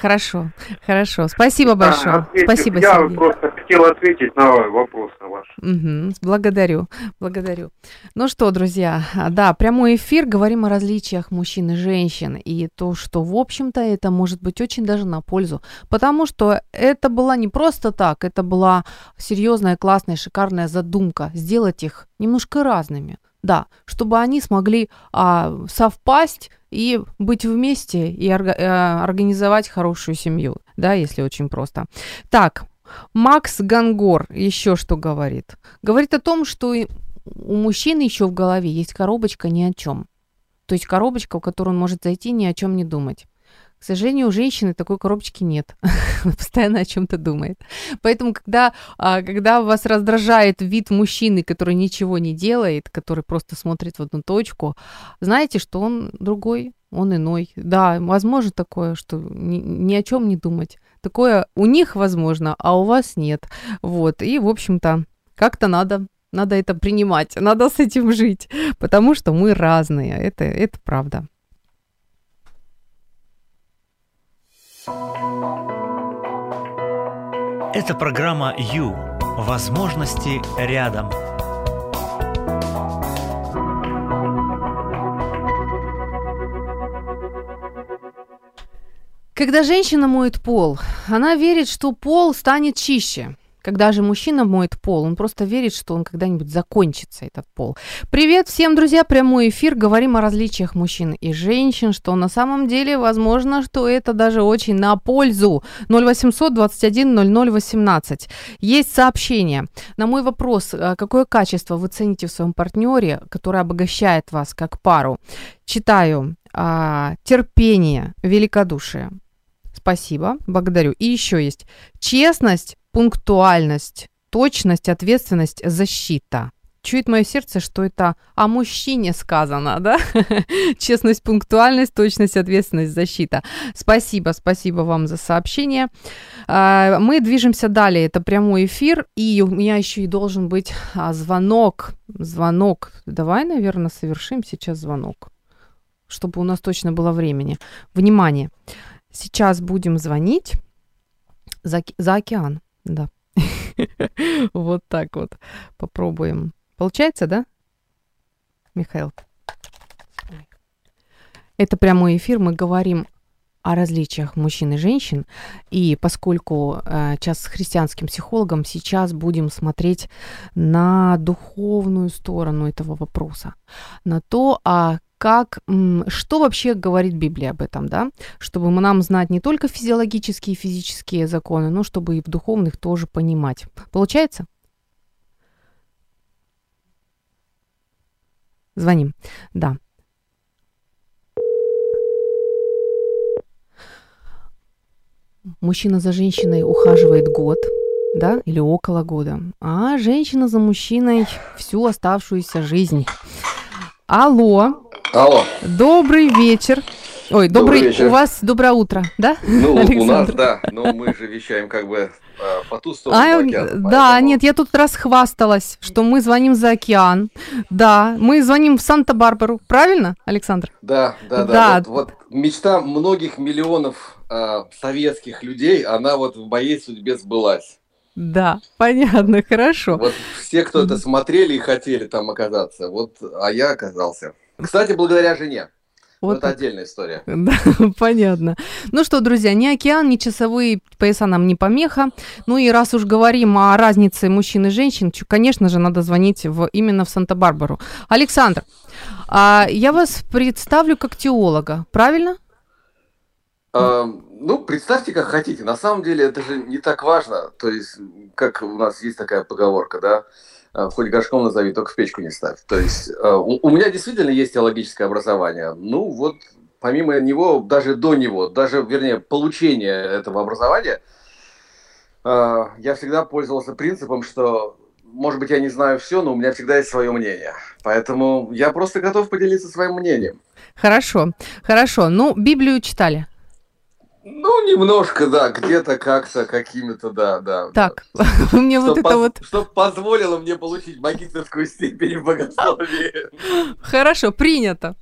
[SPEAKER 2] Хорошо, хорошо. Спасибо большое.
[SPEAKER 3] Ответив,
[SPEAKER 2] Спасибо,
[SPEAKER 3] Я
[SPEAKER 2] Сергей.
[SPEAKER 3] просто хотел ответить на вопрос на ваш.
[SPEAKER 2] Мгм. Благодарю, благодарю. Ну что, друзья, да, прямой эфир, говорим о различиях мужчин и женщин, и то, что, в общем-то, это может быть очень даже на пользу, потому что это была не просто так, это была серьезная, классная, шикарная задумка сделать их немножко разными, да, чтобы они смогли а, совпасть и быть вместе и орга- э, организовать хорошую семью, да, если очень просто. Так, Макс Гангор еще что говорит? Говорит о том, что у мужчины еще в голове есть коробочка ни о чем. То есть коробочка, в которую он может зайти ни о чем не думать. К сожалению, у женщины такой коробочки нет. [laughs] Она постоянно о чем-то думает. Поэтому, когда, а, когда вас раздражает вид мужчины, который ничего не делает, который просто смотрит в одну точку, знаете, что он другой, он иной. Да, возможно такое, что ни, ни о чем не думать. Такое у них возможно, а у вас нет. Вот. И, в общем-то, как-то надо надо это принимать, надо с этим жить, потому что мы разные, это, это правда.
[SPEAKER 1] Это программа «Ю». Возможности рядом.
[SPEAKER 2] Когда женщина моет пол, она верит, что пол станет чище. Когда же мужчина моет пол, он просто верит, что он когда-нибудь закончится, этот пол. Привет всем, друзья, прямой эфир. Говорим о различиях мужчин и женщин, что на самом деле, возможно, что это даже очень на пользу. 0800 21 00 18. Есть сообщение. На мой вопрос, а какое качество вы цените в своем партнере, которое обогащает вас как пару? Читаю. А, терпение, великодушие. Спасибо, благодарю. И еще есть честность, пунктуальность, точность, ответственность, защита. Чует мое сердце, что это о мужчине сказано, да? [laughs] Честность, пунктуальность, точность, ответственность, защита. Спасибо, спасибо вам за сообщение. А, Мы движемся далее. Это прямой эфир, и у меня еще и должен быть а, звонок. Звонок. Давай, наверное, совершим сейчас звонок, чтобы у нас точно было времени. Внимание. Сейчас будем звонить за, за океан. Да. [laughs] Вот так вот. Попробуем. Получается, да? Михаил. Это прямой эфир. Мы говорим о различиях мужчин и женщин. И поскольку э, сейчас с христианским психологом сейчас будем смотреть на духовную сторону этого вопроса, на то, а как, что вообще говорит Библия об этом, да, чтобы нам знать не только физиологические и физические законы, но чтобы и в духовных тоже понимать. Получается? Звоним. Да. Мужчина за женщиной ухаживает год, да, или около года, а женщина за мужчиной всю оставшуюся жизнь. Алло,
[SPEAKER 5] Алло.
[SPEAKER 2] добрый вечер. Ой, добрый,
[SPEAKER 5] Добрый вечер.
[SPEAKER 2] у вас доброе утро, да?
[SPEAKER 5] Ну, у нас,
[SPEAKER 2] Александр?
[SPEAKER 5] да, но мы же вещаем как бы э, по ту сторону
[SPEAKER 2] А,
[SPEAKER 5] океана.
[SPEAKER 2] да,
[SPEAKER 5] поэтому-
[SPEAKER 2] нет, я тут расхвасталась, что мы звоним за океан. Да, мы звоним в Санта-Барбару, правильно, Александр?
[SPEAKER 5] Да, да, да.
[SPEAKER 2] Да.
[SPEAKER 5] Вот, вот мечта многих миллионов э, советских людей, она вот в моей судьбе сбылась.
[SPEAKER 2] Да, [laughs] понятно, хорошо.
[SPEAKER 5] Вот все, кто это смотрели и хотели там оказаться, вот, а я оказался. Кстати, благодаря жене.
[SPEAKER 2] Вот
[SPEAKER 5] это
[SPEAKER 2] так.
[SPEAKER 5] отдельная история. [laughs]
[SPEAKER 2] Да, понятно. Ну что, друзья, ни океан, ни часовые пояса нам не помеха. Ну и раз уж говорим о разнице мужчин и женщин, конечно же, надо звонить в, именно в Санта-Барбару. Александр, а я вас представлю как теолога, правильно?
[SPEAKER 5] Э, ну, представьте, как хотите. На самом деле это же не так важно. То есть, как у нас есть такая поговорка, да? Э, хоть горшком назови, только в печку не ставь. То есть э, у, у меня действительно есть теологическое образование. Ну вот помимо него, даже до него, даже, вернее, получения этого образования, э, я всегда пользовался принципом, что может быть, я не знаю все, но у меня всегда есть свое мнение. Поэтому я просто готов поделиться своим мнением.
[SPEAKER 2] Хорошо, хорошо. Ну, Библию читали?
[SPEAKER 5] Ну, немножко, да, где-то как-то, какими-то, да, да.
[SPEAKER 2] Так, да. [laughs] мне вот это вот...
[SPEAKER 5] Что позволило мне получить магистрскую степень в богословии.
[SPEAKER 2] Хорошо, принято.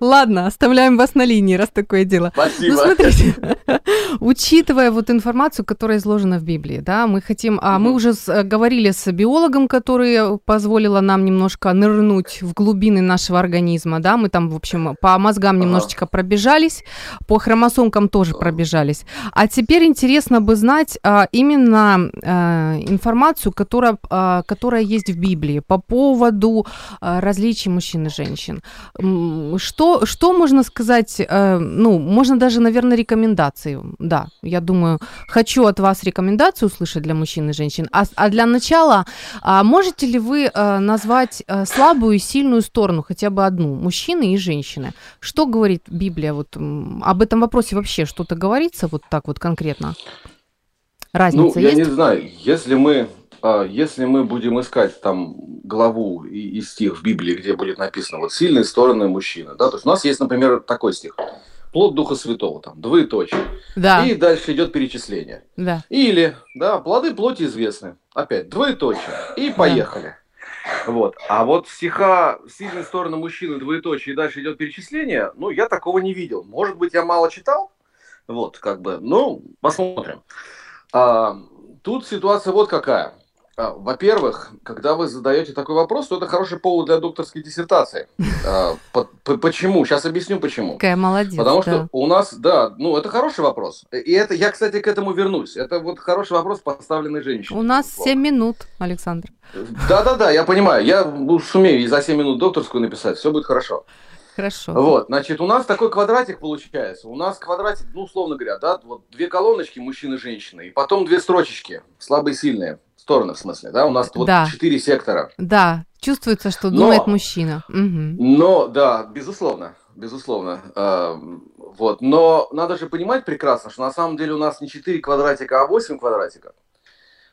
[SPEAKER 2] Ладно, оставляем вас на линии, раз такое дело.
[SPEAKER 5] Спасибо.
[SPEAKER 2] Ну, смотрите, [laughs] учитывая вот информацию, которая изложена в Библии, да, мы хотим... А, мы уже с, говорили с биологом, который позволила нам немножко нырнуть в глубины нашего организма, да, мы там, в общем, по мозгам немножечко пробежались, по хромосомкам тоже пробежались, разбежались. А теперь интересно бы знать а, именно а, информацию, которая, а, которая есть в Библии по поводу а, различий мужчин и женщин. Что, что можно сказать, а, ну, можно даже, наверное, рекомендации. Да, я думаю, хочу от вас рекомендацию услышать для мужчин и женщин. А, а для начала, а можете ли вы а, назвать а, слабую и сильную сторону, хотя бы одну, мужчины и женщины? Что говорит Библия вот об этом вопросе вообще? Что-то говорит? Говорится вот так вот конкретно? Разница
[SPEAKER 5] ну,
[SPEAKER 2] есть?
[SPEAKER 5] я не знаю, если мы, а, если мы будем искать там главу и, и стих в Библии, где будет написано вот сильные стороны мужчины, да, то есть у нас есть, например, такой стих. Плод Духа Святого, там, двоеточие.
[SPEAKER 2] Да.
[SPEAKER 5] И дальше идет перечисление.
[SPEAKER 2] Да.
[SPEAKER 5] Или, да, плоды плоти известны. Опять, двоеточие. И поехали. Да. Вот. А вот стиха «Сильные стороны мужчины», двоеточие, и дальше идет перечисление, ну, я такого не видел. Может быть, я мало читал, вот, как бы, ну, посмотрим. А, тут ситуация вот какая. А, во-первых, когда вы задаете такой вопрос, то это хороший повод для докторской диссертации. [laughs] А, почему? Сейчас объясню почему.
[SPEAKER 2] Какая молодец.
[SPEAKER 5] Потому что у нас, да, ну это хороший вопрос. И это я, кстати, к этому вернусь. Это вот хороший вопрос, поставленный женщиной.
[SPEAKER 2] У нас 7 минут, Александр.
[SPEAKER 5] Да-да-да, я понимаю. Я сумею и за 7 минут докторскую написать. Все будет хорошо.
[SPEAKER 2] Хорошо.
[SPEAKER 5] Вот, значит, у нас такой квадратик получается. У нас квадратик, ну, условно говоря, да, вот две колоночки мужчины и женщины, и потом две строчечки, слабые и сильные, стороны в смысле, да, у нас вот
[SPEAKER 2] да.
[SPEAKER 5] четыре сектора.
[SPEAKER 2] Да, чувствуется, что думает но, мужчина. Угу.
[SPEAKER 5] Но, да, безусловно, безусловно. Э, вот, но надо же понимать прекрасно, что на самом деле у нас не четыре квадратика, а восемь квадратиков.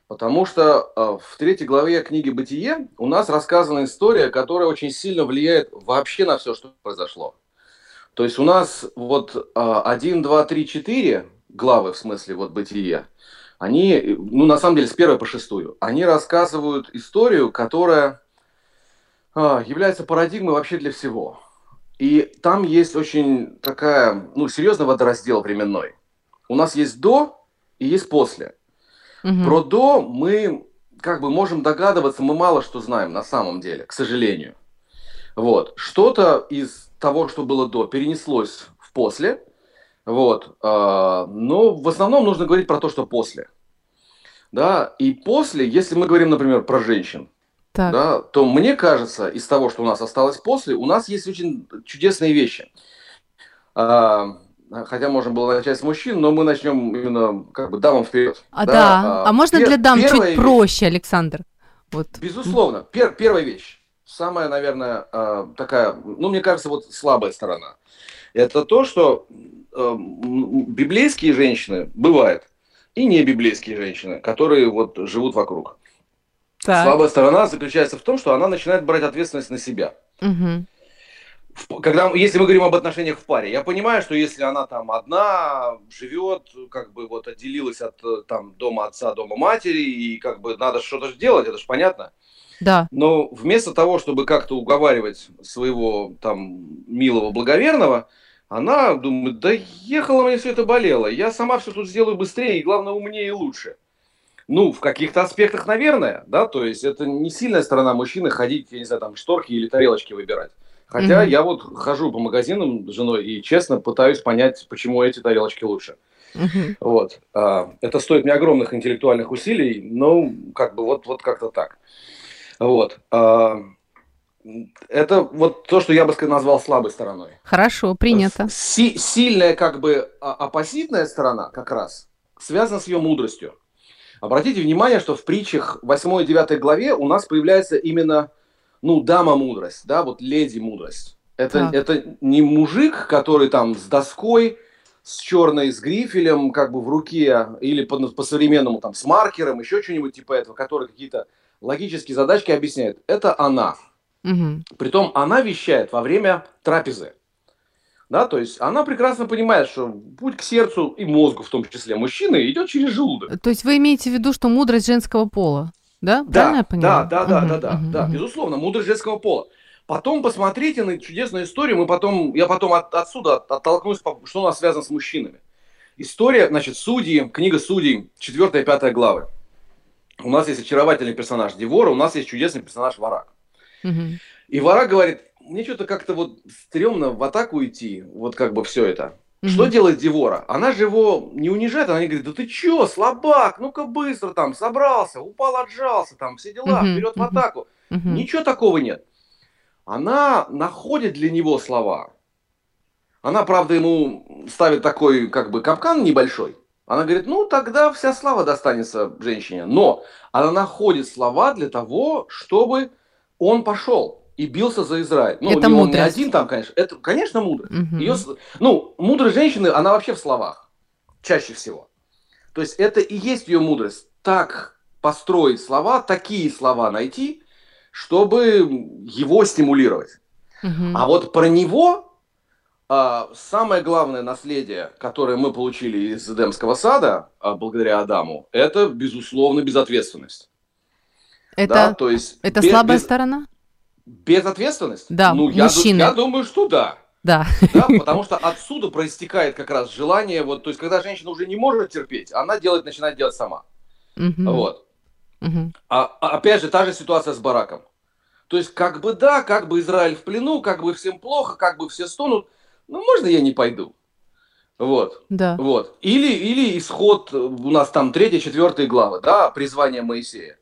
[SPEAKER 5] Потому что э, в третьей главе книги «Бытие» у нас рассказана история, которая очень сильно влияет вообще на все, что произошло. То есть у нас вот 1, 2, 3, 4 главы, в смысле вот «Бытие», они, ну на самом деле с первой по шестую, они рассказывают историю, которая э, является парадигмой вообще для всего. И там есть очень такая, ну, серьезный водораздел временной. У нас есть до и есть после. Угу. Про до мы как бы можем догадываться, мы мало что знаем на самом деле, к сожалению. Вот. Что-то из того, что было до, перенеслось в после. Вот. А, но в основном нужно говорить про то, что после. Да, и после, если мы говорим, например, про женщин, так. да, то мне кажется, из того, что у нас осталось после, у нас есть очень чудесные вещи. А, хотя можно было начать с мужчин, но мы начнем именно как бы дамам вперед.
[SPEAKER 2] А да, да. а, а можно пер- для дам чуть вещь, проще, Александр?
[SPEAKER 5] Вот. Безусловно, пер- первая вещь, самая, наверное, э, такая, ну мне кажется, вот слабая сторона, это то, что э, библейские женщины бывают и не библейские женщины, которые вот живут вокруг. Так. Слабая сторона заключается в том, что она начинает брать ответственность на себя.
[SPEAKER 2] Угу
[SPEAKER 5] когда, если мы говорим об отношениях в паре, я понимаю, что если она там одна живет, как бы вот отделилась от там дома отца, дома матери, и как бы надо что-то сделать, это же понятно.
[SPEAKER 2] Да.
[SPEAKER 5] Но вместо того, чтобы как-то уговаривать своего там милого благоверного, она думает, да ехала мне все это болело, я сама все тут сделаю быстрее и, главное, умнее и лучше. Ну, в каких-то аспектах, наверное, да, то есть это не сильная сторона мужчины ходить, я не знаю, там шторки или тарелочки выбирать. Хотя mm-hmm. я вот хожу по магазинам с женой и честно пытаюсь понять, почему эти тарелочки лучше. Mm-hmm. Вот. А, это стоит мне огромных интеллектуальных усилий, но как бы вот, вот как-то так. Вот. А, это вот то, что я бы назвал слабой стороной.
[SPEAKER 2] Хорошо, принято.
[SPEAKER 5] Си- сильная как бы а- оппозитная сторона как раз связана с ее мудростью. Обратите внимание, что в притчах 8 и 9 главе у нас появляется именно, ну, дама мудрость, да, вот леди мудрость. Это, это не мужик, который там с доской, с черной, с грифелем, как бы в руке, или по, по-современному там с маркером, еще что-нибудь типа этого, который какие-то логические задачки объясняет. Это она. Угу. Притом она вещает во время трапезы. Да, то есть она прекрасно понимает, что путь к сердцу и мозгу, в том числе мужчины, идет через желудок.
[SPEAKER 2] То есть вы имеете в виду, что мудрость женского пола, да?
[SPEAKER 5] Да, да, да, да, да, да, да, безусловно, мудрость женского пола. Потом посмотрите на чудесную историю, мы потом, я потом от, отсюда оттолкнусь, что у нас связано с мужчинами. История, значит, судьи, книга судей, 4 и 5 главы. У нас есть очаровательный персонаж Девора, у нас есть чудесный персонаж Варак. Угу. И Варак говорит, мне что-то как-то вот стрёмно в атаку идти, вот как бы все это. Угу. Что делает Девора? Она же его не унижает, она не говорит, да ты чё, слабак, ну-ка быстро там, собрался, упал, отжался, там, все дела, угу. вперед в атаку. Угу. Ничего такого нет. Она находит для него слова. Она, правда, ему ставит такой, как бы, капкан небольшой. Она говорит, ну, тогда вся слава достанется женщине. Но она находит слова для того, чтобы он пошел и бился за Израиль. Ну,
[SPEAKER 2] это
[SPEAKER 5] не
[SPEAKER 2] он не
[SPEAKER 5] один там, конечно. Это, конечно, мудрость. Угу. Ее, ну, мудрость женщины, она вообще в словах. Чаще всего. То есть это и есть ее мудрость. Так построить слова, такие слова найти, чтобы его стимулировать. Угу. А вот про него а, самое главное наследие, которое мы получили из Эдемского сада, а, благодаря Адаму, это, безусловно, безответственность.
[SPEAKER 2] Это, да, то есть это без, слабая без... сторона?
[SPEAKER 5] Безответственность?
[SPEAKER 2] Да,
[SPEAKER 5] ну,
[SPEAKER 2] мужчины.
[SPEAKER 5] Я, я думаю, что да.
[SPEAKER 2] Да.
[SPEAKER 5] да. Потому что отсюда проистекает как раз желание, вот, то есть, когда женщина уже не может терпеть, она делает, начинает делать сама. Угу. Вот. Угу. А, а опять же, та же ситуация с Бараком. То есть, как бы да, как бы Израиль в плену, как бы всем плохо, как бы все стонут, ну, можно я не пойду? Вот.
[SPEAKER 2] Да.
[SPEAKER 5] Вот. Или, или исход, у нас там третья, четвертая глава, да, призвание Моисея.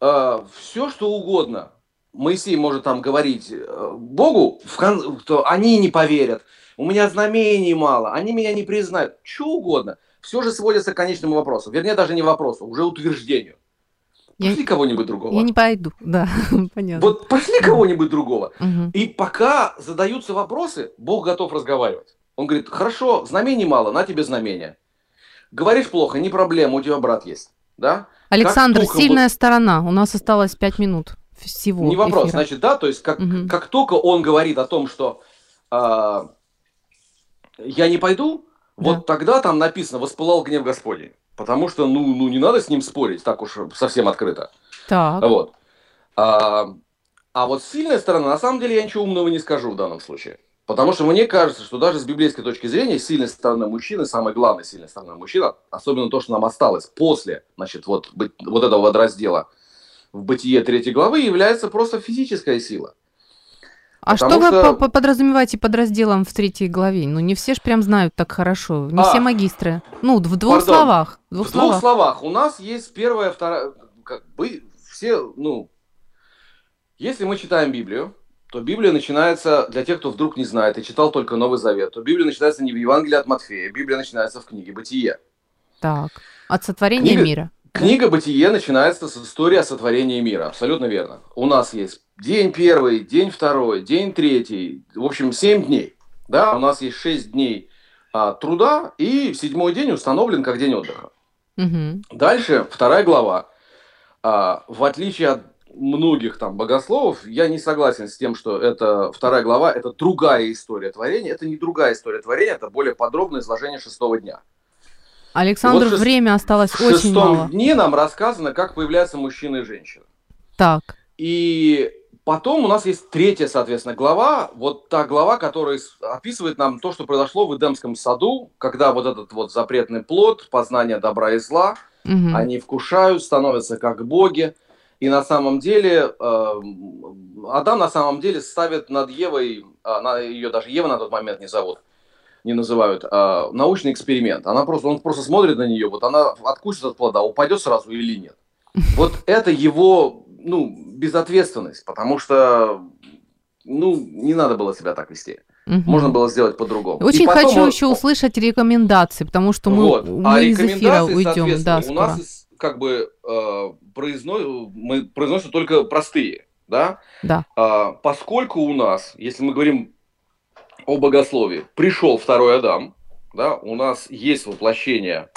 [SPEAKER 5] А, все, что угодно Моисей может там говорить э, Богу, кон... то они не поверят. У меня знамений мало, они меня не признают. Что угодно. Все же сводится к конечному вопросу. Вернее, даже не вопросу, уже утверждению. Пошли я... кого-нибудь другого.
[SPEAKER 2] Я не пойду, да, [laughs] понятно.
[SPEAKER 5] Вот пошли кого-нибудь другого. Угу. И пока задаются вопросы, Бог готов разговаривать. Он говорит, хорошо, знамений мало, на тебе знамения. Говоришь плохо, не проблема, у тебя брат есть. Да?
[SPEAKER 2] Александр, сильная сторона. У нас осталось пять минут всего.
[SPEAKER 5] Не вопрос, эфира. значит, да, то есть как, угу. как только он говорит о том, что э, я не пойду, да. вот тогда там написано «воспылал гнев Господень». Потому что, ну, ну, не надо с ним спорить так уж совсем открыто.
[SPEAKER 2] Так.
[SPEAKER 5] Вот. А, а вот сильная сторона, на самом деле, я ничего умного не скажу в данном случае. Потому что мне кажется, что даже с библейской точки зрения сильная сторона мужчины, самая главная сильная сторона мужчины, особенно то, что нам осталось после, значит, вот, вот этого вот раздела – в бытие третьей главы является просто физическая сила.
[SPEAKER 2] А что вы что... подразумеваете под разделом в третьей главе? Ну, не все же прям знают так хорошо, не а, все магистры. Ну, в двух пардон, словах.
[SPEAKER 5] В двух, в словах. двух словах. У нас есть первая, вторая, как бы все, ну, если мы читаем Библию, то Библия начинается, для тех, кто вдруг не знает и читал только Новый Завет, то Библия начинается не в Евангелии от Матфея, Библия начинается в книге «Бытие».
[SPEAKER 2] Так, от сотворения Книга... мира.
[SPEAKER 5] Книга «Бытие» начинается с истории о сотворении мира. Абсолютно верно. У нас есть день первый, день второй, день третий. В общем, семь дней. Да, у нас есть шесть дней а, труда, и седьмой день установлен как день отдыха. Угу. Дальше, вторая глава. А, в отличие от многих там богословов, я не согласен с тем, что это вторая глава, это другая история творения. Это не другая история творения, это более подробное изложение шестого дня.
[SPEAKER 2] Александр, вот время осталось очень мало. В
[SPEAKER 5] шестом дне нам рассказано, как появляются мужчина и женщина.
[SPEAKER 2] Так.
[SPEAKER 5] И потом у нас есть третья, соответственно, глава. Вот та глава, которая описывает нам то, что произошло в Эдемском саду, когда вот этот вот запретный плод, познание добра и зла, угу. они вкушают, становятся как боги. И на самом деле э, Адам на самом деле ставит над Евой, она, ее даже Ева на тот момент не зовут, не называют, а, научный эксперимент. Она просто, он просто смотрит на нее, вот она откусит от плода, упадет сразу или нет. [laughs] Вот это его, ну, безответственность, потому что, ну, не надо было себя так вести.
[SPEAKER 2] Мгм.
[SPEAKER 5] Можно было сделать по-другому.
[SPEAKER 2] Очень
[SPEAKER 5] потом
[SPEAKER 2] хочу еще услышать рекомендации, потому что мы,
[SPEAKER 5] вот.
[SPEAKER 2] мы
[SPEAKER 5] а
[SPEAKER 2] из эфира уйдем, да,
[SPEAKER 5] у нас из- как бы э, произно- мы произносим только простые, да?
[SPEAKER 2] Да.
[SPEAKER 5] А, поскольку у нас, если мы говорим о богословии, пришел второй Адам, да, у нас есть воплощение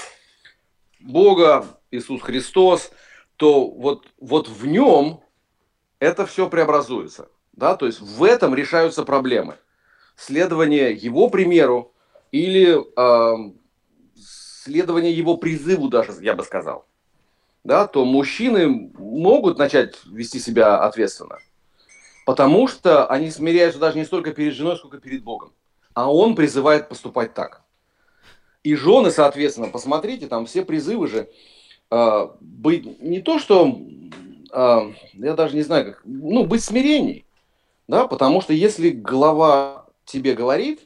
[SPEAKER 5] Бога, Иисус Христос, то вот, вот в нем это все преобразуется. Да? То есть в этом решаются проблемы. Следование его примеру или эм, следование его призыву даже, я бы сказал. Да, то мужчины могут начать вести себя ответственно. Потому что они смиряются даже не столько перед женой, сколько перед Богом. А он призывает поступать так. И жены, соответственно, посмотрите, там все призывы же э, быть не то, что э, я даже не знаю, как, ну, быть смиренней. Да, потому что если глава тебе говорит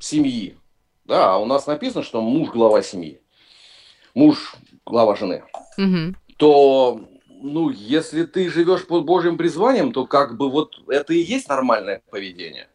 [SPEAKER 5] семьи, да, а у нас написано, что муж глава семьи, муж глава жены,
[SPEAKER 2] Мгм.
[SPEAKER 5] то, ну, если ты живешь под Божьим призванием, то как бы вот это и есть нормальное поведение.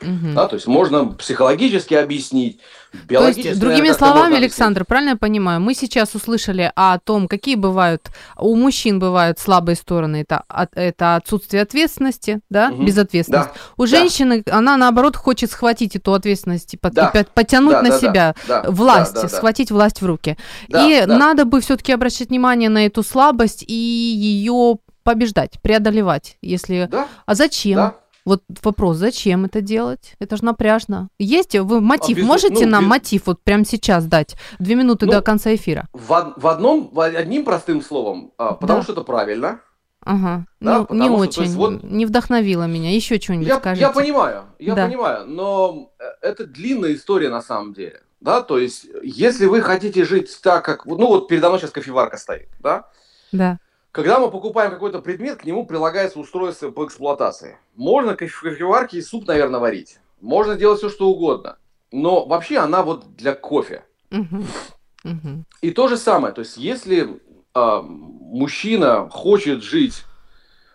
[SPEAKER 2] Мгм.
[SPEAKER 5] Да, то есть можно психологически объяснить,
[SPEAKER 2] То
[SPEAKER 5] биологически.
[SPEAKER 2] есть, другими
[SPEAKER 5] наверное,
[SPEAKER 2] словами. Александр, правильно я понимаю, мы сейчас услышали о том, какие бывают, у мужчин бывают слабые стороны, это, это отсутствие ответственности, да,
[SPEAKER 5] Мгм.
[SPEAKER 2] безответственность.
[SPEAKER 5] Да,
[SPEAKER 2] У
[SPEAKER 5] да.
[SPEAKER 2] женщины, она наоборот хочет схватить эту ответственность и,
[SPEAKER 5] Да.
[SPEAKER 2] и по- потянуть
[SPEAKER 5] да,
[SPEAKER 2] на
[SPEAKER 5] да, да,
[SPEAKER 2] себя
[SPEAKER 5] да,
[SPEAKER 2] власть,
[SPEAKER 5] да, да, да.
[SPEAKER 2] схватить власть в руки.
[SPEAKER 5] Да,
[SPEAKER 2] и
[SPEAKER 5] да.
[SPEAKER 2] надо бы все-таки обращать внимание на эту слабость и ее побеждать, преодолевать, если...
[SPEAKER 5] Да,
[SPEAKER 2] А зачем?
[SPEAKER 5] да.
[SPEAKER 2] Вот вопрос, зачем это делать? Это же напряжно. Есть вы мотив?
[SPEAKER 5] А без-
[SPEAKER 2] Можете
[SPEAKER 5] ну,
[SPEAKER 2] нам
[SPEAKER 5] без-
[SPEAKER 2] мотив вот прямо сейчас дать? Две минуты
[SPEAKER 5] Ну,
[SPEAKER 2] до конца эфира.
[SPEAKER 5] В, в одном, в одним простым словом, а, потому
[SPEAKER 2] Да.
[SPEAKER 5] что это правильно.
[SPEAKER 2] Ага.
[SPEAKER 5] Да,
[SPEAKER 2] не,
[SPEAKER 5] потому
[SPEAKER 2] не
[SPEAKER 5] что, то
[SPEAKER 2] очень,
[SPEAKER 5] есть, вот-
[SPEAKER 2] не вдохновило меня. Еще что-нибудь
[SPEAKER 5] Я,
[SPEAKER 2] скажите.
[SPEAKER 5] я понимаю, я
[SPEAKER 2] Да.
[SPEAKER 5] понимаю, но э, это длинная история на самом деле. Да, то есть, если вы хотите жить так, как... Ну, вот передо мной сейчас кофеварка стоит, да?
[SPEAKER 2] Да.
[SPEAKER 5] Когда мы покупаем какой-то предмет, к нему прилагается устройство по эксплуатации. Можно в кофеварке и суп, наверное, варить. Можно делать все, что угодно. Но вообще она вот для кофе. И то же самое, то есть если а, мужчина хочет жить,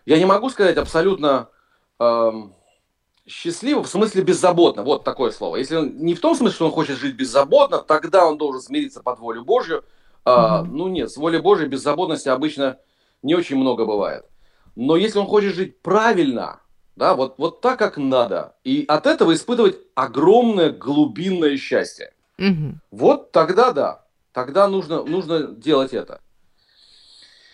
[SPEAKER 5] я не могу сказать абсолютно ам, счастливо, в смысле беззаботно, вот такое слово. Если он не в том смысле, что он хочет жить беззаботно, тогда он должен смириться под волю Божью. А,
[SPEAKER 2] Мгм.
[SPEAKER 5] Ну нет, с волей Божьей беззаботности обычно не очень много бывает. Но если он хочет жить правильно, да, вот, вот так, как надо, и от этого испытывать огромное глубинное счастье,
[SPEAKER 2] Мгм.
[SPEAKER 5] вот тогда да, тогда нужно, нужно делать это.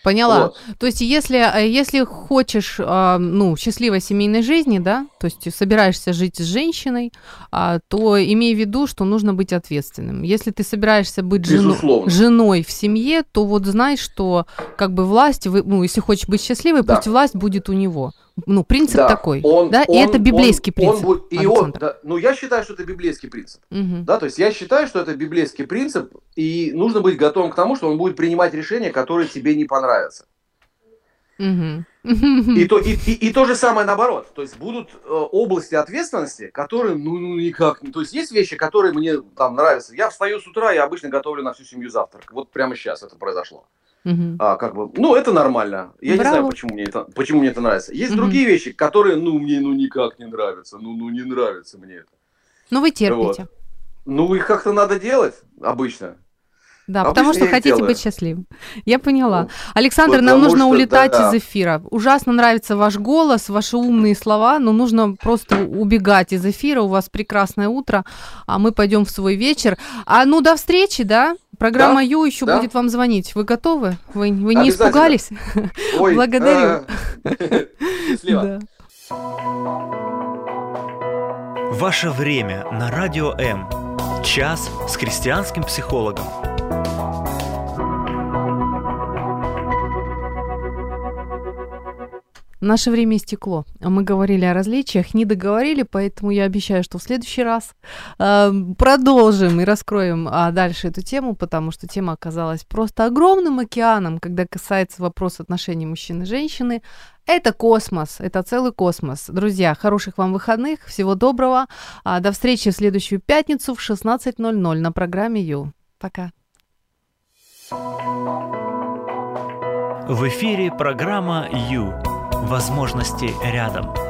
[SPEAKER 2] Поняла.
[SPEAKER 5] Вот.
[SPEAKER 2] То есть, если, э, если хочешь, а, ну, счастливой семейной жизни, да, то есть собираешься жить с женщиной, а, то имей в виду, что нужно быть ответственным. Если ты собираешься быть
[SPEAKER 5] Безусловно.
[SPEAKER 2] женой в семье, то вот знай, что как бы власть, ну, если хочешь быть счастливой,
[SPEAKER 5] Да.
[SPEAKER 2] пусть власть будет у него. Ну, принцип
[SPEAKER 5] Да,
[SPEAKER 2] такой,
[SPEAKER 5] он-
[SPEAKER 2] да, и
[SPEAKER 5] он-
[SPEAKER 2] это библейский
[SPEAKER 5] он- он
[SPEAKER 2] принцип.
[SPEAKER 5] будет- и он, да, ну, я считаю, что это библейский принцип.
[SPEAKER 2] Мгм.
[SPEAKER 5] Да, то есть я считаю, что это библейский принцип, и нужно быть готовым к тому, что он будет принимать решения, которые тебе не понравятся.
[SPEAKER 2] Мгм.
[SPEAKER 5] И то, и, и- и то же самое наоборот. То есть будут э, области ответственности, которые, ну, ну, никак. То есть есть вещи, которые мне там нравятся. Я встаю с утра, я обычно готовлю на всю семью завтрак. Вот прямо сейчас это произошло.
[SPEAKER 2] Мгм.
[SPEAKER 5] А, как бы, ну, это нормально. Я не
[SPEAKER 2] Браво.
[SPEAKER 5] знаю, почему мне это, почему мне это нравится. Есть
[SPEAKER 2] Мгм.
[SPEAKER 5] другие вещи, которые, ну, мне, ну, никак не нравятся. Ну, ну, не нравится мне это.
[SPEAKER 2] Ну, вы терпите.
[SPEAKER 5] Ну, их как-то надо делать обычно.
[SPEAKER 2] Да,
[SPEAKER 5] Обычно
[SPEAKER 2] потому что хотите
[SPEAKER 5] делаю.
[SPEAKER 2] быть счастливым. Я поняла.
[SPEAKER 5] Ну,
[SPEAKER 2] Александр, нам нужно
[SPEAKER 5] что,
[SPEAKER 2] улетать
[SPEAKER 5] да.
[SPEAKER 2] из эфира. Ужасно нравится ваш голос, ваши умные слова, но нужно просто убегать из эфира. У вас прекрасное утро, а мы пойдем в свой вечер. А ну до встречи, да? Программа
[SPEAKER 5] Да,
[SPEAKER 2] Ю еще
[SPEAKER 5] да.
[SPEAKER 2] будет вам звонить. Вы готовы? Вы, вы не испугались? [laughs]
[SPEAKER 5] Ой, [laughs]
[SPEAKER 2] Благодарю.
[SPEAKER 5] э, [laughs] Счастливо.
[SPEAKER 2] Да.
[SPEAKER 1] Ваше время на Радио М. Час с христианским психологом.
[SPEAKER 2] Наше время истекло. Мы говорили о различиях, не договорили, поэтому я обещаю, что в следующий раз э, продолжим и раскроем а, дальше эту тему, потому что тема оказалась просто огромным океаном, когда касается вопроса отношений мужчины и женщины. Это космос, это целый космос. Друзья, хороших вам выходных, всего доброго. А, до встречи в следующую пятницу в 16.00 на программе Ю. Пока.
[SPEAKER 1] В эфире программа «Ю». Возможности рядом.